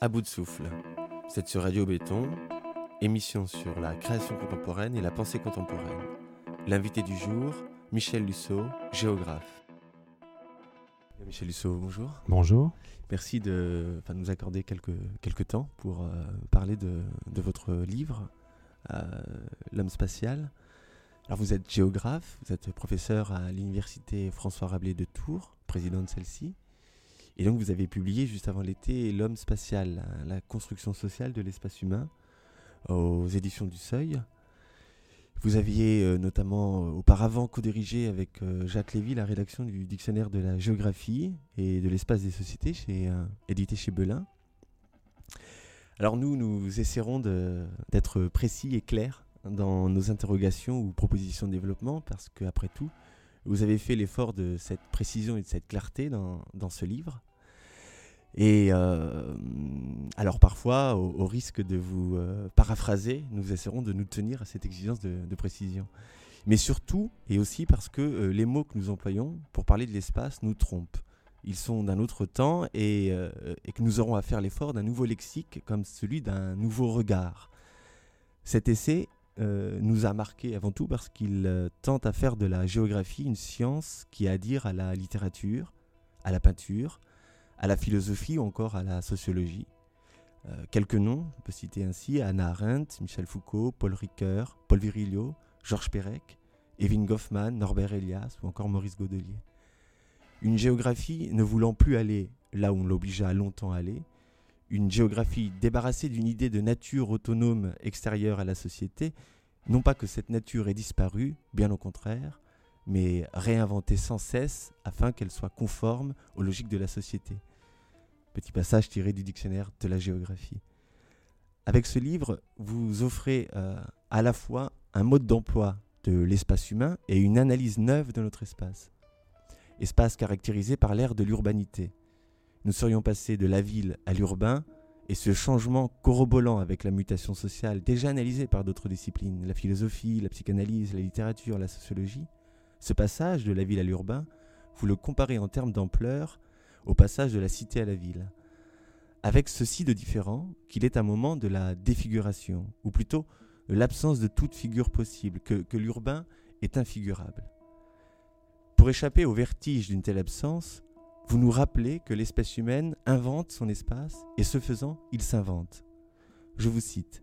À bout de souffle. C'est sur Radio Béton, émission sur la création contemporaine et la pensée contemporaine. L'invité du jour, Michel Lusseau, géographe. Michel Lusseau, bonjour. Bonjour. Merci de nous accorder quelques, quelques temps pour euh, parler de, de, votre livre, euh, L'homme spatial. Alors vous êtes géographe, vous êtes professeur à l'université François Rabelais de Tours, président de celle-ci. Et donc vous avez publié juste avant l'été L'homme spatial, la construction sociale de l'espace humain aux éditions du Seuil. Vous aviez euh, notamment euh, auparavant co-dirigé avec euh, Jacques Lévy la rédaction du dictionnaire de la géographie et de l'espace des sociétés, édité chez Belin. Alors nous, nous essaierons d'être précis et clairs dans nos interrogations ou propositions de développement, parce qu'après tout, vous avez fait l'effort de cette précision et de cette clarté dans ce livre. Et euh, alors parfois, au, risque de vous euh, paraphraser, nous essaierons de nous tenir à cette exigence de, précision. Mais surtout, et aussi parce que euh, les mots que nous employons pour parler de l'espace nous trompent. Ils sont d'un autre temps et, que nous aurons à faire l'effort d'un nouveau lexique comme celui d'un nouveau regard. Cet essai nous a marqué avant tout parce qu'il tente à faire de la géographie une science qui a dire à la littérature, à la peinture, à la philosophie ou encore à la sociologie. Euh, quelques noms, on peut citer ainsi Anna Arendt, Michel Foucault, Paul Ricoeur, Paul Virilio, Georges Perec, Evin Goffman, Norbert Elias ou encore Maurice Godelier. Une géographie ne voulant plus aller là où on l'obligea longtemps à aller, une géographie débarrassée d'une idée de nature autonome extérieure à la société, non pas que cette nature ait disparu, bien au contraire, mais réinventée sans cesse afin qu'elle soit conforme aux logiques de la société. Petit passage tiré du dictionnaire de la géographie. Avec ce livre, vous offrez euh, à la fois un mode d'emploi de l'espace humain et une analyse neuve de notre espace. Espace caractérisé par l'ère de l'urbanité. Nous serions passés de la ville à l'urbain, et ce changement corrobolant avec la mutation sociale déjà analysée par d'autres disciplines, la philosophie, la psychanalyse, la littérature, la sociologie, ce passage de la ville à l'urbain, vous le comparez en termes d'ampleur au passage de la cité à la ville. Avec ceci de différent qu'il est un moment de la défiguration, ou plutôt de l'absence de toute figure possible, que, que l'urbain est infigurable. Pour échapper au vertige d'une telle absence, vous nous rappelez que l'espèce humaine invente son espace et ce faisant, il s'invente. Je vous cite,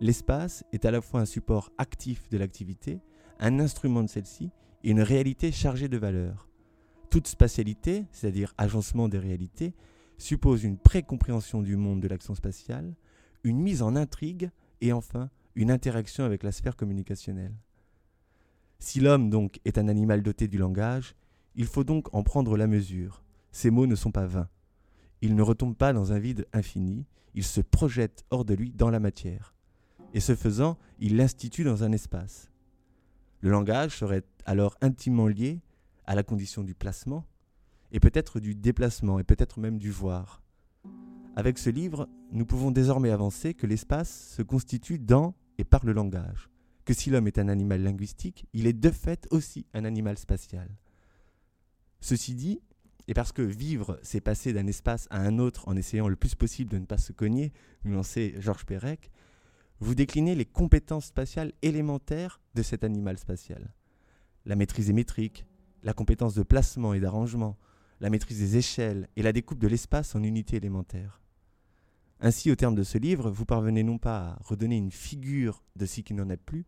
L'espace est à la fois un support actif de l'activité, un instrument de celle-ci et une réalité chargée de valeur toute spatialité, c'est-à-dire agencement des réalités, suppose une précompréhension du monde de l'action spatiale, une mise en intrigue et enfin une interaction avec la sphère communicationnelle. Si l'homme donc est un animal doté du langage, il faut donc en prendre la mesure. Ces mots ne sont pas vains. Ils ne retombent pas dans un vide infini, ils se projettent hors de lui dans la matière. Et ce faisant, il l'institue dans un espace. Le langage serait alors intimement lié à la condition du placement, et peut-être du déplacement, et peut-être même du voir. Avec ce livre, nous pouvons désormais avancer que l'espace se constitue dans et par le langage, que si l'homme est un animal linguistique, il est de fait aussi un animal spatial. Ceci dit, et parce que vivre, c'est passer d'un espace à un autre en essayant le plus possible de ne pas se cogner, nuancé Georges Perec, vous déclinez les compétences spatiales élémentaires de cet animal spatial. La maîtrise métrique, la compétence de placement et d'arrangement, la maîtrise des échelles et la découpe de l'espace en unités élémentaires. Ainsi, au terme de ce livre, vous parvenez non pas à redonner une figure de ce qui n'en est plus,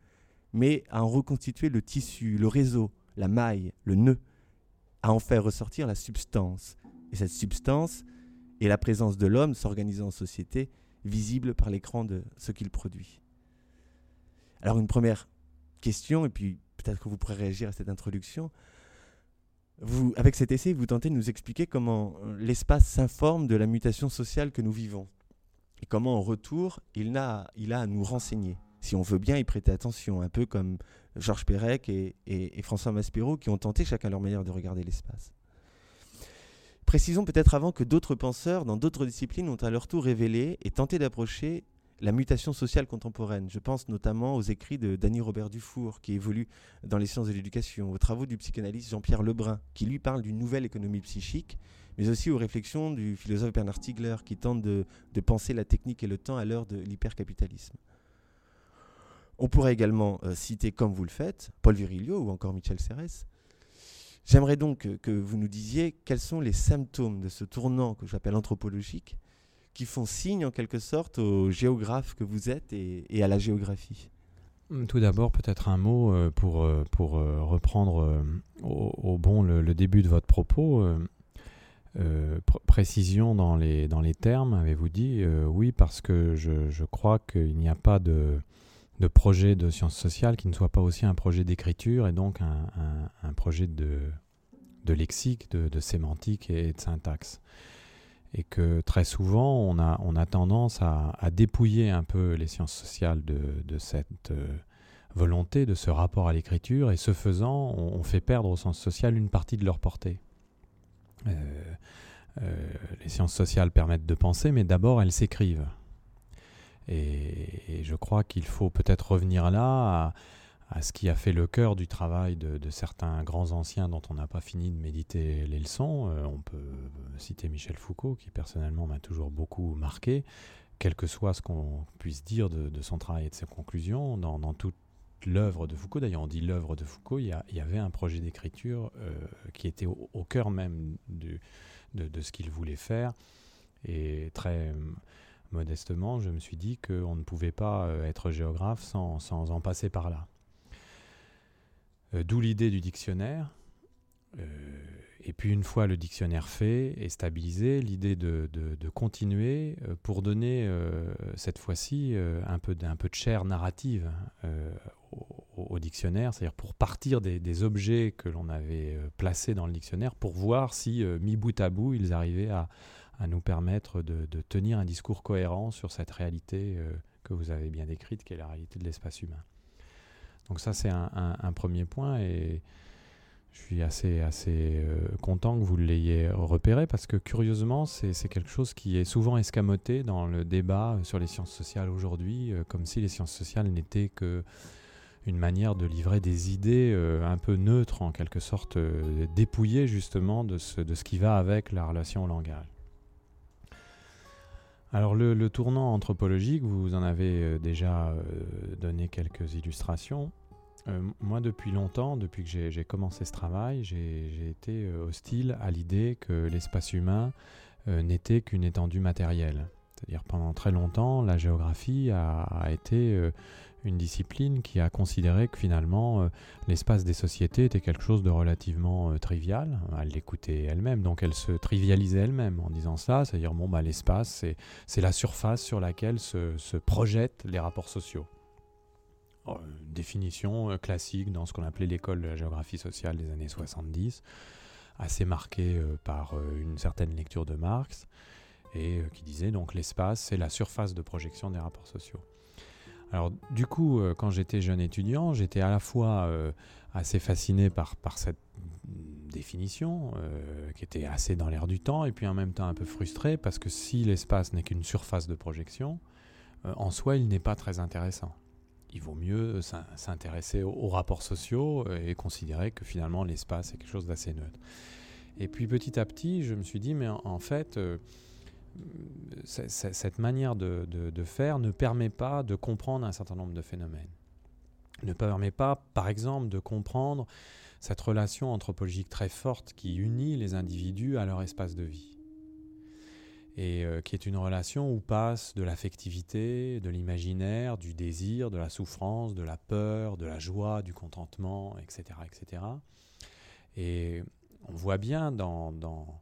mais à en reconstituer le tissu, le réseau, la maille, le nœud, à en faire ressortir la substance. Et cette substance est la présence de l'homme s'organisant en société, visible par l'écran de ce qu'il produit. Alors une première question, et puis peut-être que vous pourrez réagir à cette introduction. Vous, avec cet essai, vous tentez de nous expliquer comment euh, l'espace s'informe de la mutation sociale que nous vivons et comment en retour il a, il a à nous renseigner. Si on veut bien y prêter attention, un peu comme Georges Perec et, François Maspero qui ont tenté chacun leur manière de regarder l'espace. Précisons peut-être avant que d'autres penseurs dans d'autres disciplines ont à leur tour révélé et tenté d'approcher la mutation sociale contemporaine. Je pense notamment aux écrits de Danny Robert Dufour, qui évolue dans les sciences de l'éducation, aux travaux du psychanalyste Jean-Pierre Lebrun, qui lui parle d'une nouvelle économie psychique, mais aussi aux réflexions du philosophe Bernard Stiegler, qui tente de, penser la technique et le temps à l'heure de l'hypercapitalisme. On pourrait également euh, citer, comme vous le faites, Paul Virilio ou encore Michel Serres. J'aimerais donc que vous nous disiez quels sont les symptômes de ce tournant que j'appelle anthropologique qui font signe en quelque sorte aux géographes que vous êtes et, à la géographie hum, Tout d'abord, peut-être un mot euh, pour, euh, pour euh, reprendre au, bon le, début de votre propos. précision dans les, dans les termes, avez-vous dit Oui, parce que je, je crois qu'il n'y a pas de, de projet de sciences sociales qui ne soit pas aussi un projet d'écriture et donc un, projet de, lexique, de, sémantique et de syntaxe et que très souvent on a, tendance à, dépouiller un peu les sciences sociales de, cette euh, volonté, de ce rapport à l'écriture, et ce faisant, on, fait perdre au sens social une partie de leur portée. Euh, euh, les sciences sociales permettent de penser, mais d'abord elles s'écrivent. Et, je crois qu'il faut peut-être revenir là à, ce qui a fait le cœur du travail de, certains grands anciens dont on n'a pas fini de méditer les leçons. Euh, on peut citer Michel Foucault, qui personnellement m'a toujours beaucoup marqué, quel que soit ce qu'on puisse dire de, son travail et de ses conclusions, dans, toute l'œuvre de Foucault, d'ailleurs on dit l'œuvre de Foucault, il y, avait un projet d'écriture euh, qui était au, cœur même de, ce qu'il voulait faire. Et très modestement, je me suis dit qu'on ne pouvait pas euh, être géographe sans en passer par là. Euh, d'où l'idée du dictionnaire. Euh, et puis une fois le dictionnaire fait et stabilisé, l'idée de, continuer euh, pour donner cette fois-ci un, peu, un peu de chair narrative au, dictionnaire, c'est-à-dire pour partir des, objets que l'on avait placés dans le dictionnaire, pour voir si, mis bout à bout, ils arrivaient à, nous permettre de, tenir un discours cohérent sur cette réalité que vous avez bien décrite, qui est la réalité de l'espace humain. Donc ça, c'est un, premier point et je suis assez, euh, content que vous l'ayez repéré parce que curieusement, c'est quelque chose qui est souvent escamoté dans le débat sur les sciences sociales aujourd'hui, euh, comme si les sciences sociales n'étaient que une manière de livrer des idées euh, un peu neutres, en quelque sorte dépouillées justement de ce, de ce qui va avec la relation au langage. Alors le, tournant anthropologique, vous en avez euh, déjà euh, donné quelques illustrations. Euh, moi, depuis longtemps, depuis que j'ai commencé ce travail, j'ai été hostile à l'idée que l'espace humain n'était qu'une étendue matérielle. C'est-à-dire pendant très longtemps, la géographie a été une discipline qui a considéré que finalement euh, l'espace des sociétés était quelque chose de relativement euh, trivial. Elle l'écoutait elle-même, donc elle se trivialisait elle-même en disant ça, c'est-à-dire bon bah l'espace c'est la surface sur laquelle se, se projettent les rapports sociaux. Oh, définition euh, classique dans ce qu'on appelait l'école de la géographie sociale des années 70, assez marquée par une certaine lecture de Marx et qui disait donc l'espace c'est la surface de projection des rapports sociaux. Alors du coup, euh, quand j'étais jeune étudiant, j'étais à la fois euh, assez fasciné par, cette définition, euh, qui était assez dans l'air du temps, et puis en même temps un peu frustré, parce que si l'espace n'est qu'une surface de projection, en soi, il n'est pas très intéressant. Il vaut mieux s'intéresser aux, rapports sociaux et considérer que finalement l'espace est quelque chose d'assez neutre. Et puis petit à petit, je me suis dit, mais en, fait cette manière de, faire ne permet pas de comprendre un certain nombre de phénomènes. Ne permet pas, par exemple, de comprendre cette relation anthropologique très forte qui unit les individus à leur espace de vie. Et euh, qui est une relation où passe de l'affectivité, de l'imaginaire, du désir, de la souffrance, de la peur, de la joie, du contentement, etc. etc. Et on voit bien dans dans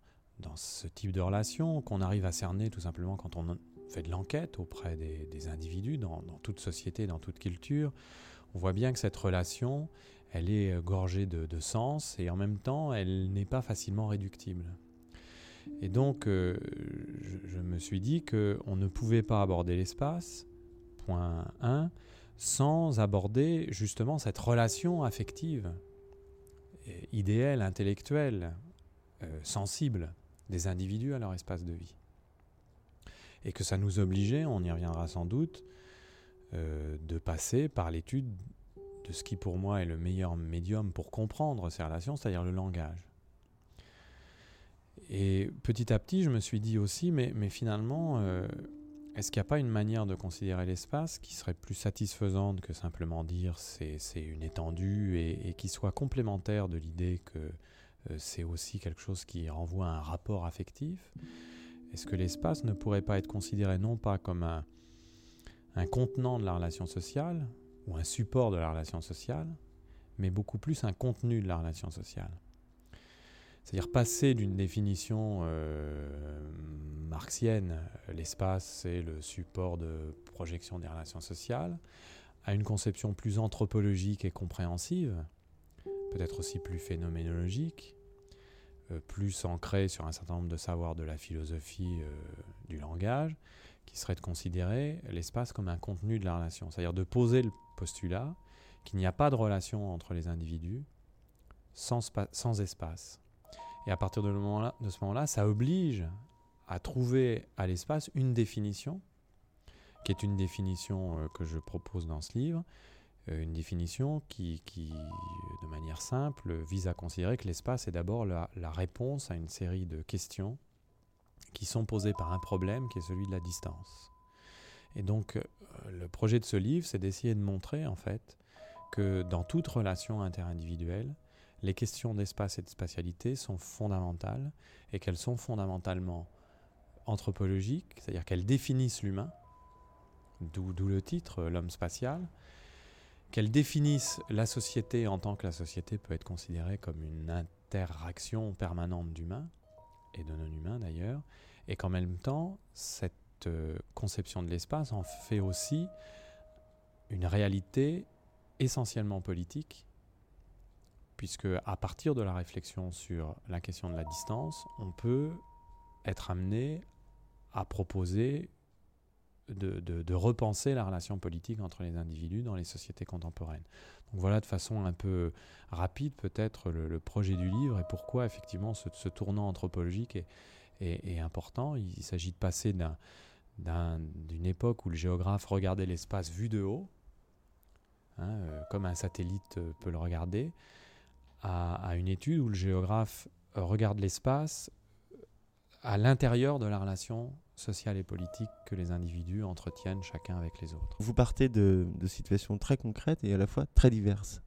ce type de relation qu'on arrive à cerner tout simplement quand on fait de l'enquête auprès des, individus dans, toute société, dans toute culture. On voit bien que cette relation, elle est gorgée de, sens et en même temps, elle n'est pas facilement réductible. Et donc, euh, je, je, me suis dit qu'on ne pouvait pas aborder l'espace, point 1, sans aborder justement cette relation affective, idéale, intellectuelle, euh, sensible des individus à leur espace de vie. et que ça nous obligeait, on y reviendra sans doute, euh, de passer par l'étude de ce qui pour moi est le meilleur médium pour comprendre ces relations, c'est-à-dire le langage. Et petit à petit, je me suis dit aussi, mais, finalement, euh, est-ce qu'il n'y a pas une manière de considérer l'espace qui serait plus satisfaisante que simplement dire c'est, une étendue et, qui soit complémentaire de l'idée que c'est aussi quelque chose qui renvoie à un rapport affectif. Est-ce que l'espace ne pourrait pas être considéré non pas comme un, un contenant de la relation sociale ou un support de la relation sociale, mais beaucoup plus un contenu de la relation sociale? C'est-à-dire passer d'une définition euh, marxienne, l'espace c'est le support de projection des relations sociales, à une conception plus anthropologique et compréhensive, peut-être aussi plus phénoménologique, euh, plus ancrée sur un certain nombre de savoirs de la philosophie euh, du langage, qui serait de considérer l'espace comme un contenu de la relation, c'est-à-dire de poser le postulat qu'il n'y a pas de relation entre les individus sans, espace. Et à partir de, ce moment-là, ça oblige à trouver à l'espace une définition, qui est une définition euh, que je propose dans ce livre, une définition qui, de manière simple, vise à considérer que l'espace est d'abord la, réponse à une série de questions qui sont posées par un problème qui est celui de la distance. Et donc, euh, le projet de ce livre, c'est d'essayer de montrer, en fait, que dans toute relation interindividuelle, les questions d'espace et de spatialité sont fondamentales et qu'elles sont fondamentalement anthropologiques, c'est-à-dire qu'elles définissent l'humain, d'où le titre, l'homme spatial, qu'elles définissent la société en tant que la société peut être considérée comme une interaction permanente d'humains, et de non-humains d'ailleurs, et qu'en même temps, cette euh, conception de l'espace en fait aussi une réalité essentiellement politique puisque à partir de la réflexion sur la question de la distance, on peut être amené à proposer de, repenser la relation politique entre les individus dans les sociétés contemporaines. Donc voilà de façon un peu rapide peut-être le, projet du livre et pourquoi effectivement ce, tournant anthropologique est, important. Il, s'agit de passer d'une époque où le géographe regardait l'espace vu de haut, hein, euh, comme un satellite peut le regarder, à, une étude où le géographe regarde l'espace à l'intérieur de la relation sociale et politique que les individus entretiennent chacun avec les autres. Vous partez de, situations très concrètes et à la fois très diverses,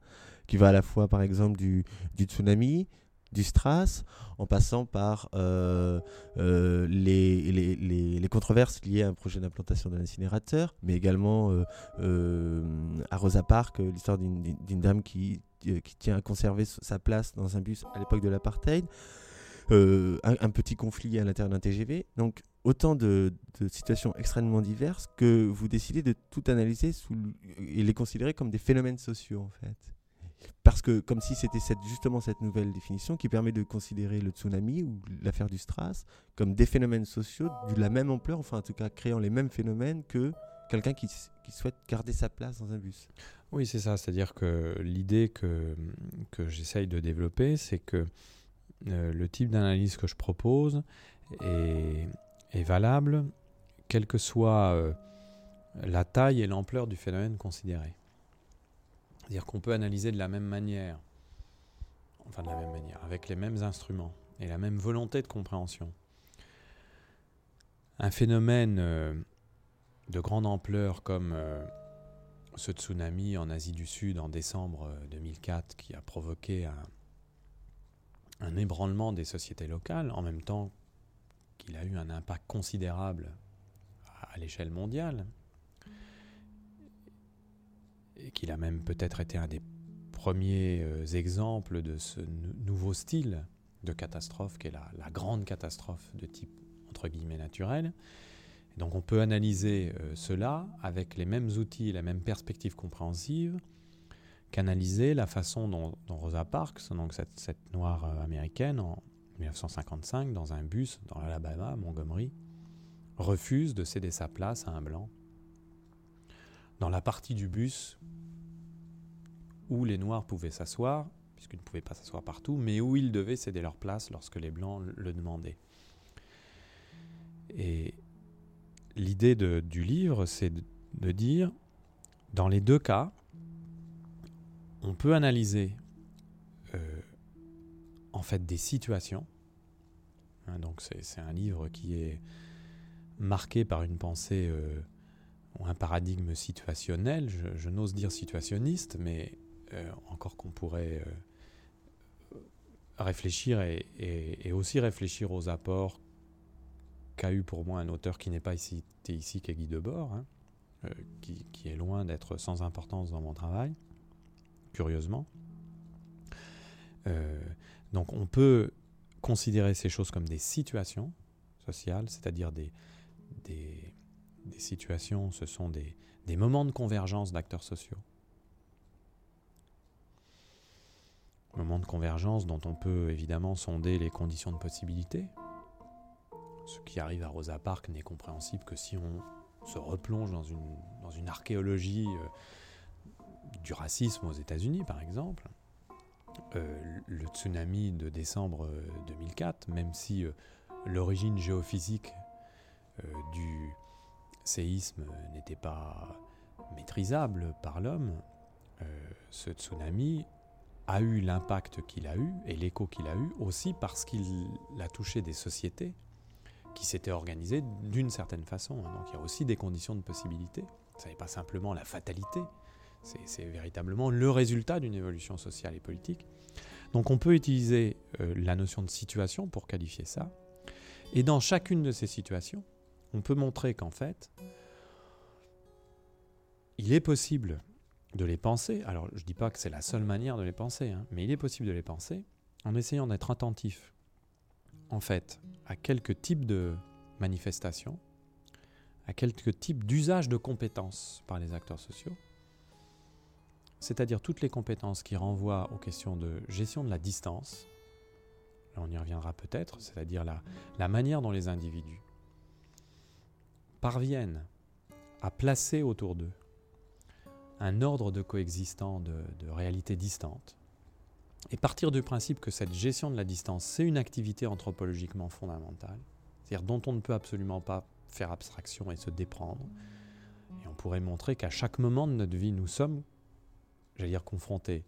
qui va à la fois par exemple du, tsunami, du strass, en passant par euh, les, les, controverses liées à un projet d'implantation d'un incinérateur, mais également à Rosa Parks, l'histoire d'une dame qui euh, qui tient à conserver sa place dans un bus à l'époque de l'apartheid. Euh, un, petit conflit à l'intérieur d'un TGV. Donc autant de, situations extrêmement diverses que vous décidez de tout analyser et les considérer comme des phénomènes sociaux en fait. Parce que comme si c'était justement cette nouvelle définition qui permet de considérer le tsunami ou l'affaire du Stras comme des phénomènes sociaux de la même ampleur, enfin en tout cas créant les mêmes phénomènes que quelqu'un qui, qui souhaite garder sa place dans un bus. Oui, c'est ça. C'est-à-dire que l'idée que, que j'essaye de développer, c'est que le type d'analyse que je propose est, valable, quelle que soit euh, la taille et l'ampleur du phénomène considéré. C'est-à-dire qu'on peut analyser de la même manière, enfin de la même manière, avec les mêmes instruments et la même volonté de compréhension. Un phénomène euh, de grande ampleur comme ce tsunami en Asie du Sud en décembre 2004 euh, qui a provoqué un, ébranlement des sociétés locales, en même temps qu'il a eu un impact considérable à, l'échelle mondiale, et qu'il a même peut-être été un des premiers euh, exemples de ce nouveau style de catastrophe qui est la, la grande catastrophe de type entre guillemets naturel, donc on peut analyser euh, cela avec les mêmes outils, la même perspective compréhensive qu'analyser la façon dont, Rosa Parks, donc cette, noire euh, américaine en 1955, dans un bus dans l'Alabama, Montgomery, refuse de céder sa place à un blanc. Dans la partie du bus où les noirs pouvaient s'asseoir, puisqu'ils ne pouvaient pas s'asseoir partout, mais où ils devaient céder leur place lorsque les blancs le demandaient. Et l'idée du livre, c'est de, dire, dans les deux cas, on peut analyser euh, en fait des situations. Hein, donc c'est un livre qui est marqué par une pensée euh, ou un paradigme situationnel. Je, n'ose dire situationniste, mais euh, encore qu'on pourrait réfléchir et, aussi réfléchir aux apports qu'a eu pour moi un auteur qui n'est pas ici, ici qu'est Guy Debord, hein, qui, qui, est loin d'être sans importance dans mon travail, curieusement. Euh, donc on peut considérer ces choses comme des situations sociales, c'est-à-dire des, situations, ce sont des, moments de convergence d'acteurs sociaux. Moments de convergence dont on peut évidemment sonder les conditions de possibilité, ce qui arrive à Rosa Parks n'est compréhensible que si on se replonge dans une, dans une archéologie euh, du racisme aux États-Unis, par exemple. Euh, le tsunami de décembre 2004, euh, même si l'origine géophysique du séisme n'était pas maîtrisable par l'homme, ce tsunami a eu l'impact qu'il a eu et l'écho qu'il a eu aussi parce qu'il a touché des sociétés qui s'était organisé d'une certaine façon. Hein. Donc il y a aussi des conditions de possibilité. Ce n'est pas simplement la fatalité, c'est véritablement le résultat d'une évolution sociale et politique. Donc on peut utiliser euh, la notion de situation pour qualifier ça. Et dans chacune de ces situations, on peut montrer qu'en fait, il est possible de les penser. Alors je ne dis pas que c'est la seule manière de les penser, hein, mais il est possible de les penser en essayant d'être attentif en fait à quelques types de manifestations, à quelques types d'usage de compétences par les acteurs sociaux, c'est-à-dire toutes les compétences qui renvoient aux questions de gestion de la distance, là on y reviendra peut-être, c'est-à-dire la, la manière dont les individus parviennent à placer autour d'eux un ordre de coexistant de, de réalités distantes, et partir du principe que cette gestion de la distance, c'est une activité anthropologiquement fondamentale, c'est-à-dire dont on ne peut absolument pas faire abstraction et se déprendre. Et on pourrait montrer qu'à chaque moment de notre vie, nous sommes, j'allais dire, confrontés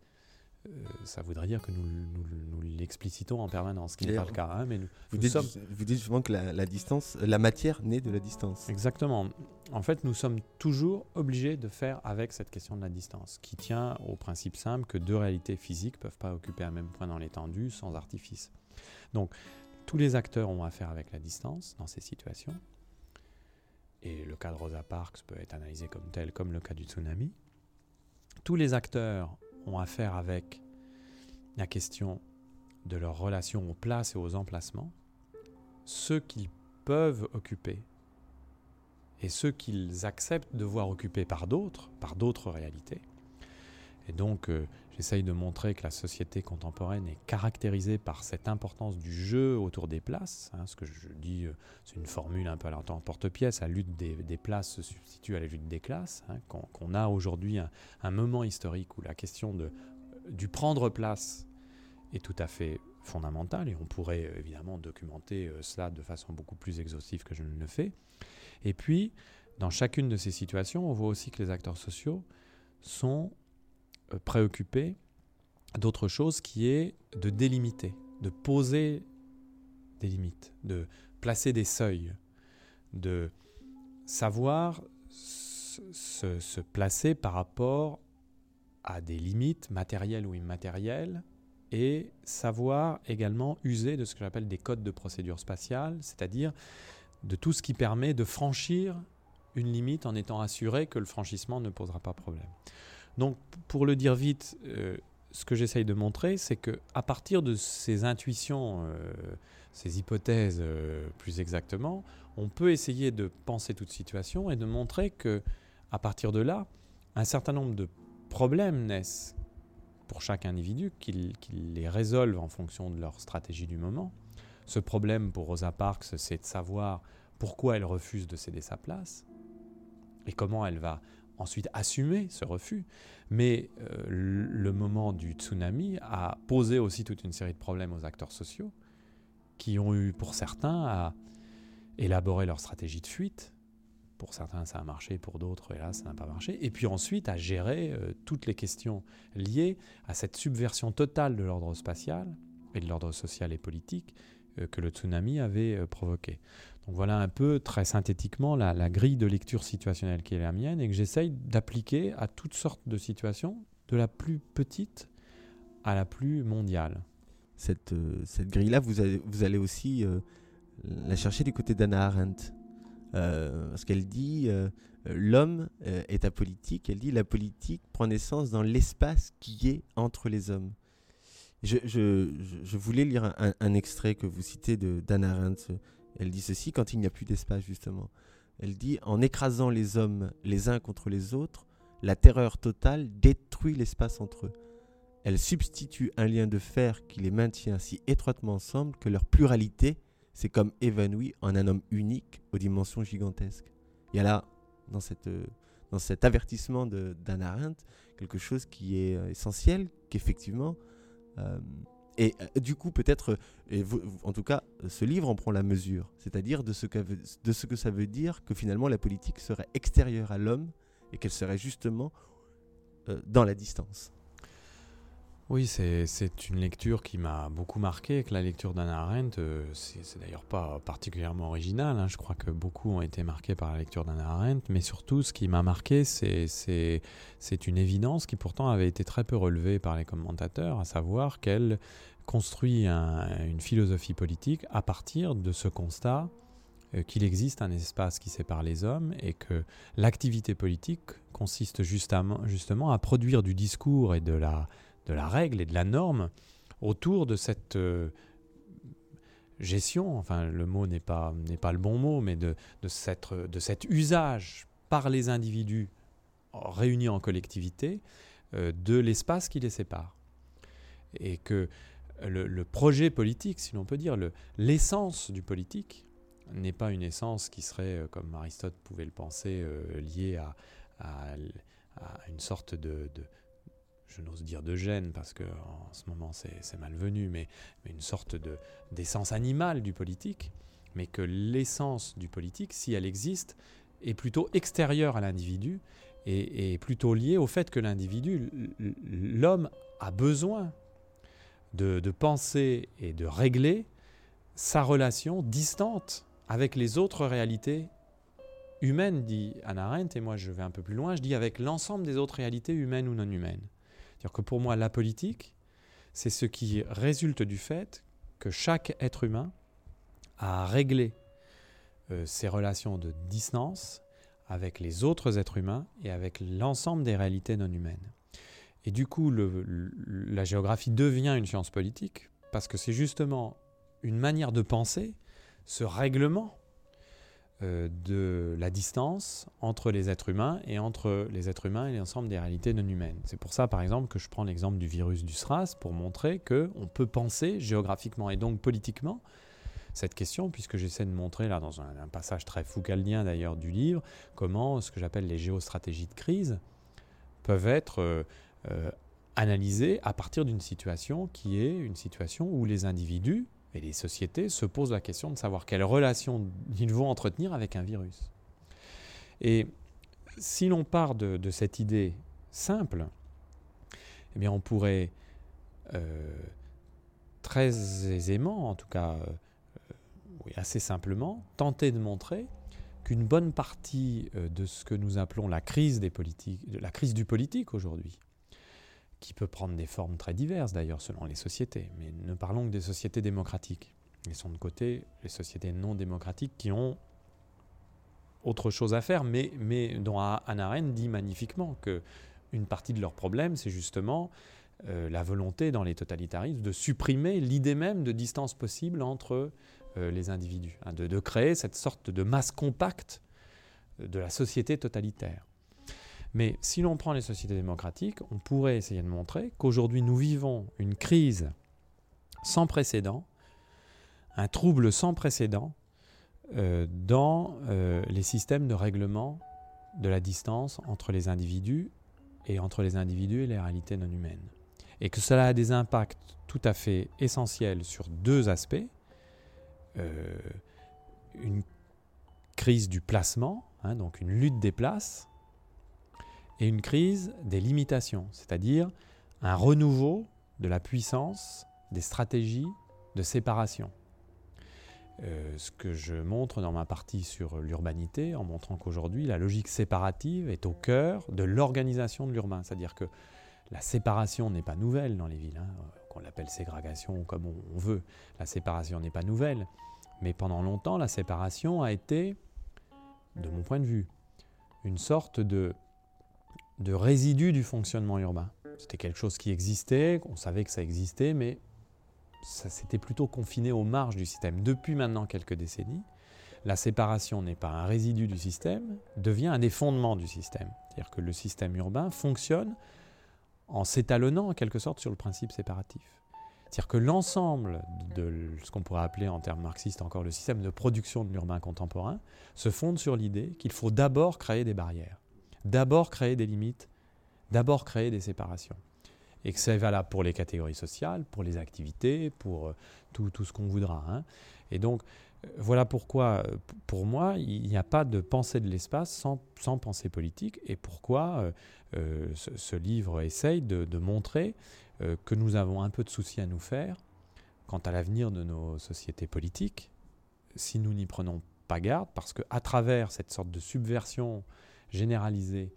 euh, ça voudrait dire que nous, nous, l'explicitons en permanence, ce qui n'est pas le cas. Hein, mais nous, vous, dites, sommes... vous, dites, justement que la, distance, la matière naît de la distance. Exactement. En fait, nous sommes toujours obligés de faire avec cette question de la distance, qui tient au principe simple que deux réalités physiques ne peuvent pas occuper un même point dans l'étendue sans artifice. Donc, tous les acteurs ont affaire avec la distance dans ces situations. Et le cas de Rosa Parks peut être analysé comme tel, comme le cas du tsunami. Tous les acteurs ont affaire avec la question de leur relation aux places et aux emplacements, ceux qu'ils peuvent occuper et ceux qu'ils acceptent de voir occupés par d'autres, par d'autres réalités. Et donc, euh, j'essaye de montrer que la société contemporaine est caractérisée par cette importance du jeu autour des places. Hein, ce que je dis, euh, c'est une formule un peu à l'emporte-pièce. La lutte des, places se substitue à la lutte des classes. Hein, qu'on a aujourd'hui un, moment historique où la question de, du prendre place est tout à fait fondamentale. Et on pourrait euh, évidemment documenter cela de façon beaucoup plus exhaustive que je ne le fais. Et puis, dans chacune de ces situations, on voit aussi que les acteurs sociaux sont euh, préoccupés d'autre chose qui est de délimiter, de poser des limites, de placer des seuils, de savoir se, se, placer par rapport à des limites matérielles ou immatérielles et savoir également user de ce que j'appelle des codes de procédure spatiale, c'est-à-dire de tout ce qui permet de franchir une limite en étant assuré que le franchissement ne posera pas problème. Donc, pour le dire vite, euh, ce que j'essaye de montrer, c'est que à partir de ces intuitions, euh, ces hypothèses euh, plus exactement, on peut essayer de penser toute situation et de montrer que à partir de là, un certain nombre de problèmes naissent pour chaque individu, qu'ils les résolvent en fonction de leur stratégie du moment. Ce problème pour Rosa Parks, c'est de savoir pourquoi elle refuse de céder sa place et comment elle va ensuite assumer ce refus. Mais euh, le moment du tsunami a posé aussi toute une série de problèmes aux acteurs sociaux qui ont eu pour certains à élaborer leur stratégie de fuite Pour certains, ça a marché, pour d'autres, hélas, ça n'a pas marché. Et puis ensuite, à gérer euh, toutes les questions liées à cette subversion totale de l'ordre spatial et de l'ordre social et politique euh, que le tsunami avait provoqué. Voilà un peu, très synthétiquement, la, grille de lecture situationnelle qui est la mienne et que j'essaye d'appliquer à toutes sortes de situations, de la plus petite à la plus mondiale. Cette, cette grille-là, vous, vous allez aussi la chercher du côté d'Anna Arendt. Euh, parce qu'elle dit euh, l'homme euh, est apolitique. Elle dit la politique prend naissance dans l'espace qui est entre les hommes. Je, je, je voulais lire un, un, extrait que vous citez d'Anna Arendt. Elle dit ceci quand il n'y a plus d'espace, justement. Elle dit En écrasant les hommes les uns contre les autres, la terreur totale détruit l'espace entre eux. Elle substitue un lien de fer qui les maintient si étroitement ensemble que leur pluralité c'est comme évanoui en un homme unique aux dimensions gigantesques. Il y a là, dans, cette, dans cet avertissement d'Anna Arendt, quelque chose qui est euh, essentiel, qu'effectivement, euh, et euh, du coup, peut-être, en tout cas, ce livre en prend la mesure, c'est-à-dire de ce que ça veut dire que finalement la politique serait extérieure à l'homme et qu'elle serait justement dans la distance. Oui, c'est une lecture qui m'a beaucoup marqué, que la lecture d'Anna Arendt, euh, c'est d'ailleurs pas particulièrement original, hein. je crois que beaucoup ont été marqués par la lecture d'Anna Arendt, mais surtout ce qui m'a marqué, c'est une évidence qui pourtant avait été très peu relevée par les commentateurs, à savoir qu'elle construit une philosophie politique à partir de ce constat euh, qu'il existe un espace qui sépare les hommes et que l'activité politique consiste justement, justement à produire du discours et de la de la règle et de la norme autour de cette euh, gestion, enfin le mot n'est pas, n'est pas le bon mot, mais de, de, cette, de cet usage par les individus réunis en collectivité euh, de l'espace qui les sépare. Et que le, projet politique, si l'on peut dire, l'essence du politique, n'est pas une essence qui serait, euh, comme Aristote pouvait le penser, liée à, à, une sorte de, je n'ose dire de gêne parce que en ce moment c'est malvenu, mais, une sorte d'essence animale du politique, mais que l'essence du politique, si elle existe, est plutôt extérieure à l'individu et, plutôt liée au fait que l'individu, l'homme, a besoin de, de penser et de régler sa relation distante avec les autres réalités humaines, dit Anna Arendt, et moi je vais un peu plus loin, je dis avec l'ensemble des autres réalités humaines ou non humaines. C'est-à-dire que pour moi, la politique, c'est ce qui résulte du fait que chaque être humain a réglé euh, ses relations de distance avec les autres êtres humains et avec l'ensemble des réalités non humaines. Et du coup, la géographie devient une science politique parce que c'est justement une manière de penser ce règlement de la distance entre les êtres humains et entre les êtres humains et l'ensemble des réalités non humaines. C'est pour ça, par exemple, que je prends l'exemple du virus du SRAS pour montrer qu'on peut penser géographiquement et donc politiquement cette question, puisque j'essaie de montrer, là, dans un, passage très foucaldien d'ailleurs du livre, comment ce que j'appelle les géostratégies de crise peuvent être euh, euh, analysées à partir d'une situation qui est une situation où les individus, et les sociétés se posent la question de savoir quelle relation ils vont entretenir avec un virus. Et si l'on part de, cette idée simple, eh on pourrait euh, très aisément, en tout cas euh, assez simplement, tenter de montrer qu'une bonne partie euh, de ce que nous appelons la crise, des la crise du politique aujourd'hui, qui peut prendre des formes très diverses d'ailleurs selon les sociétés, mais ne parlons que des sociétés démocratiques. Laissons de côté les sociétés non démocratiques qui ont autre chose à faire, mais, dont Anna Arendt dit magnifiquement que une partie de leur problème, c'est justement euh, la volonté dans les totalitarismes de supprimer l'idée même de distance possible entre euh, les individus, hein, de, de, créer cette sorte de masse compacte de la société totalitaire. Mais si l'on prend les sociétés démocratiques, on pourrait essayer de montrer qu'aujourd'hui nous vivons une crise sans précédent, un trouble sans précédent euh, dans euh, les systèmes de règlement de la distance entre les individus et entre les individus et les réalités non humaines. Et que cela a des impacts tout à fait essentiels sur deux aspects. Euh, une crise du placement, hein, donc une lutte des places, et une crise des limitations, c'est-à-dire un renouveau de la puissance des stratégies de séparation. Euh, ce que je montre dans ma partie sur l'urbanité, en montrant qu'aujourd'hui, la logique séparative est au cœur de l'organisation de l'urbain. C'est-à-dire que la séparation n'est pas nouvelle dans les villes, hein, qu'on l'appelle ségrégation comme on veut. La séparation n'est pas nouvelle. Mais pendant longtemps, la séparation a été, de mon point de vue, une sorte de, de résidu du fonctionnement urbain. C'était quelque chose qui existait, on savait que ça existait, mais ça s'était plutôt confiné aux marges du système. Depuis maintenant quelques décennies, la séparation n'est pas un résidu du système, devient un des fondements du système. C'est-à-dire que le système urbain fonctionne en s'étalonnant en quelque sorte sur le principe séparatif. C'est-à-dire que l'ensemble de ce qu'on pourrait appeler en termes marxistes encore le système de production de l'urbain contemporain se fonde sur l'idée qu'il faut d'abord créer des barrières, d'abord créer des limites, d'abord créer des séparations et que c'est valable pour les catégories sociales, pour les activités, pour euh, tout, tout ce qu'on voudra. Hein. Et donc, euh, voilà pourquoi, euh, pour moi, il n'y a pas de pensée de l'espace sans, sans, pensée politique, et pourquoi ce, livre essaye de, montrer que nous avons un peu de souci à nous faire quant à l'avenir de nos sociétés politiques, si nous n'y prenons pas garde, parce qu'à travers cette sorte de subversion généralisée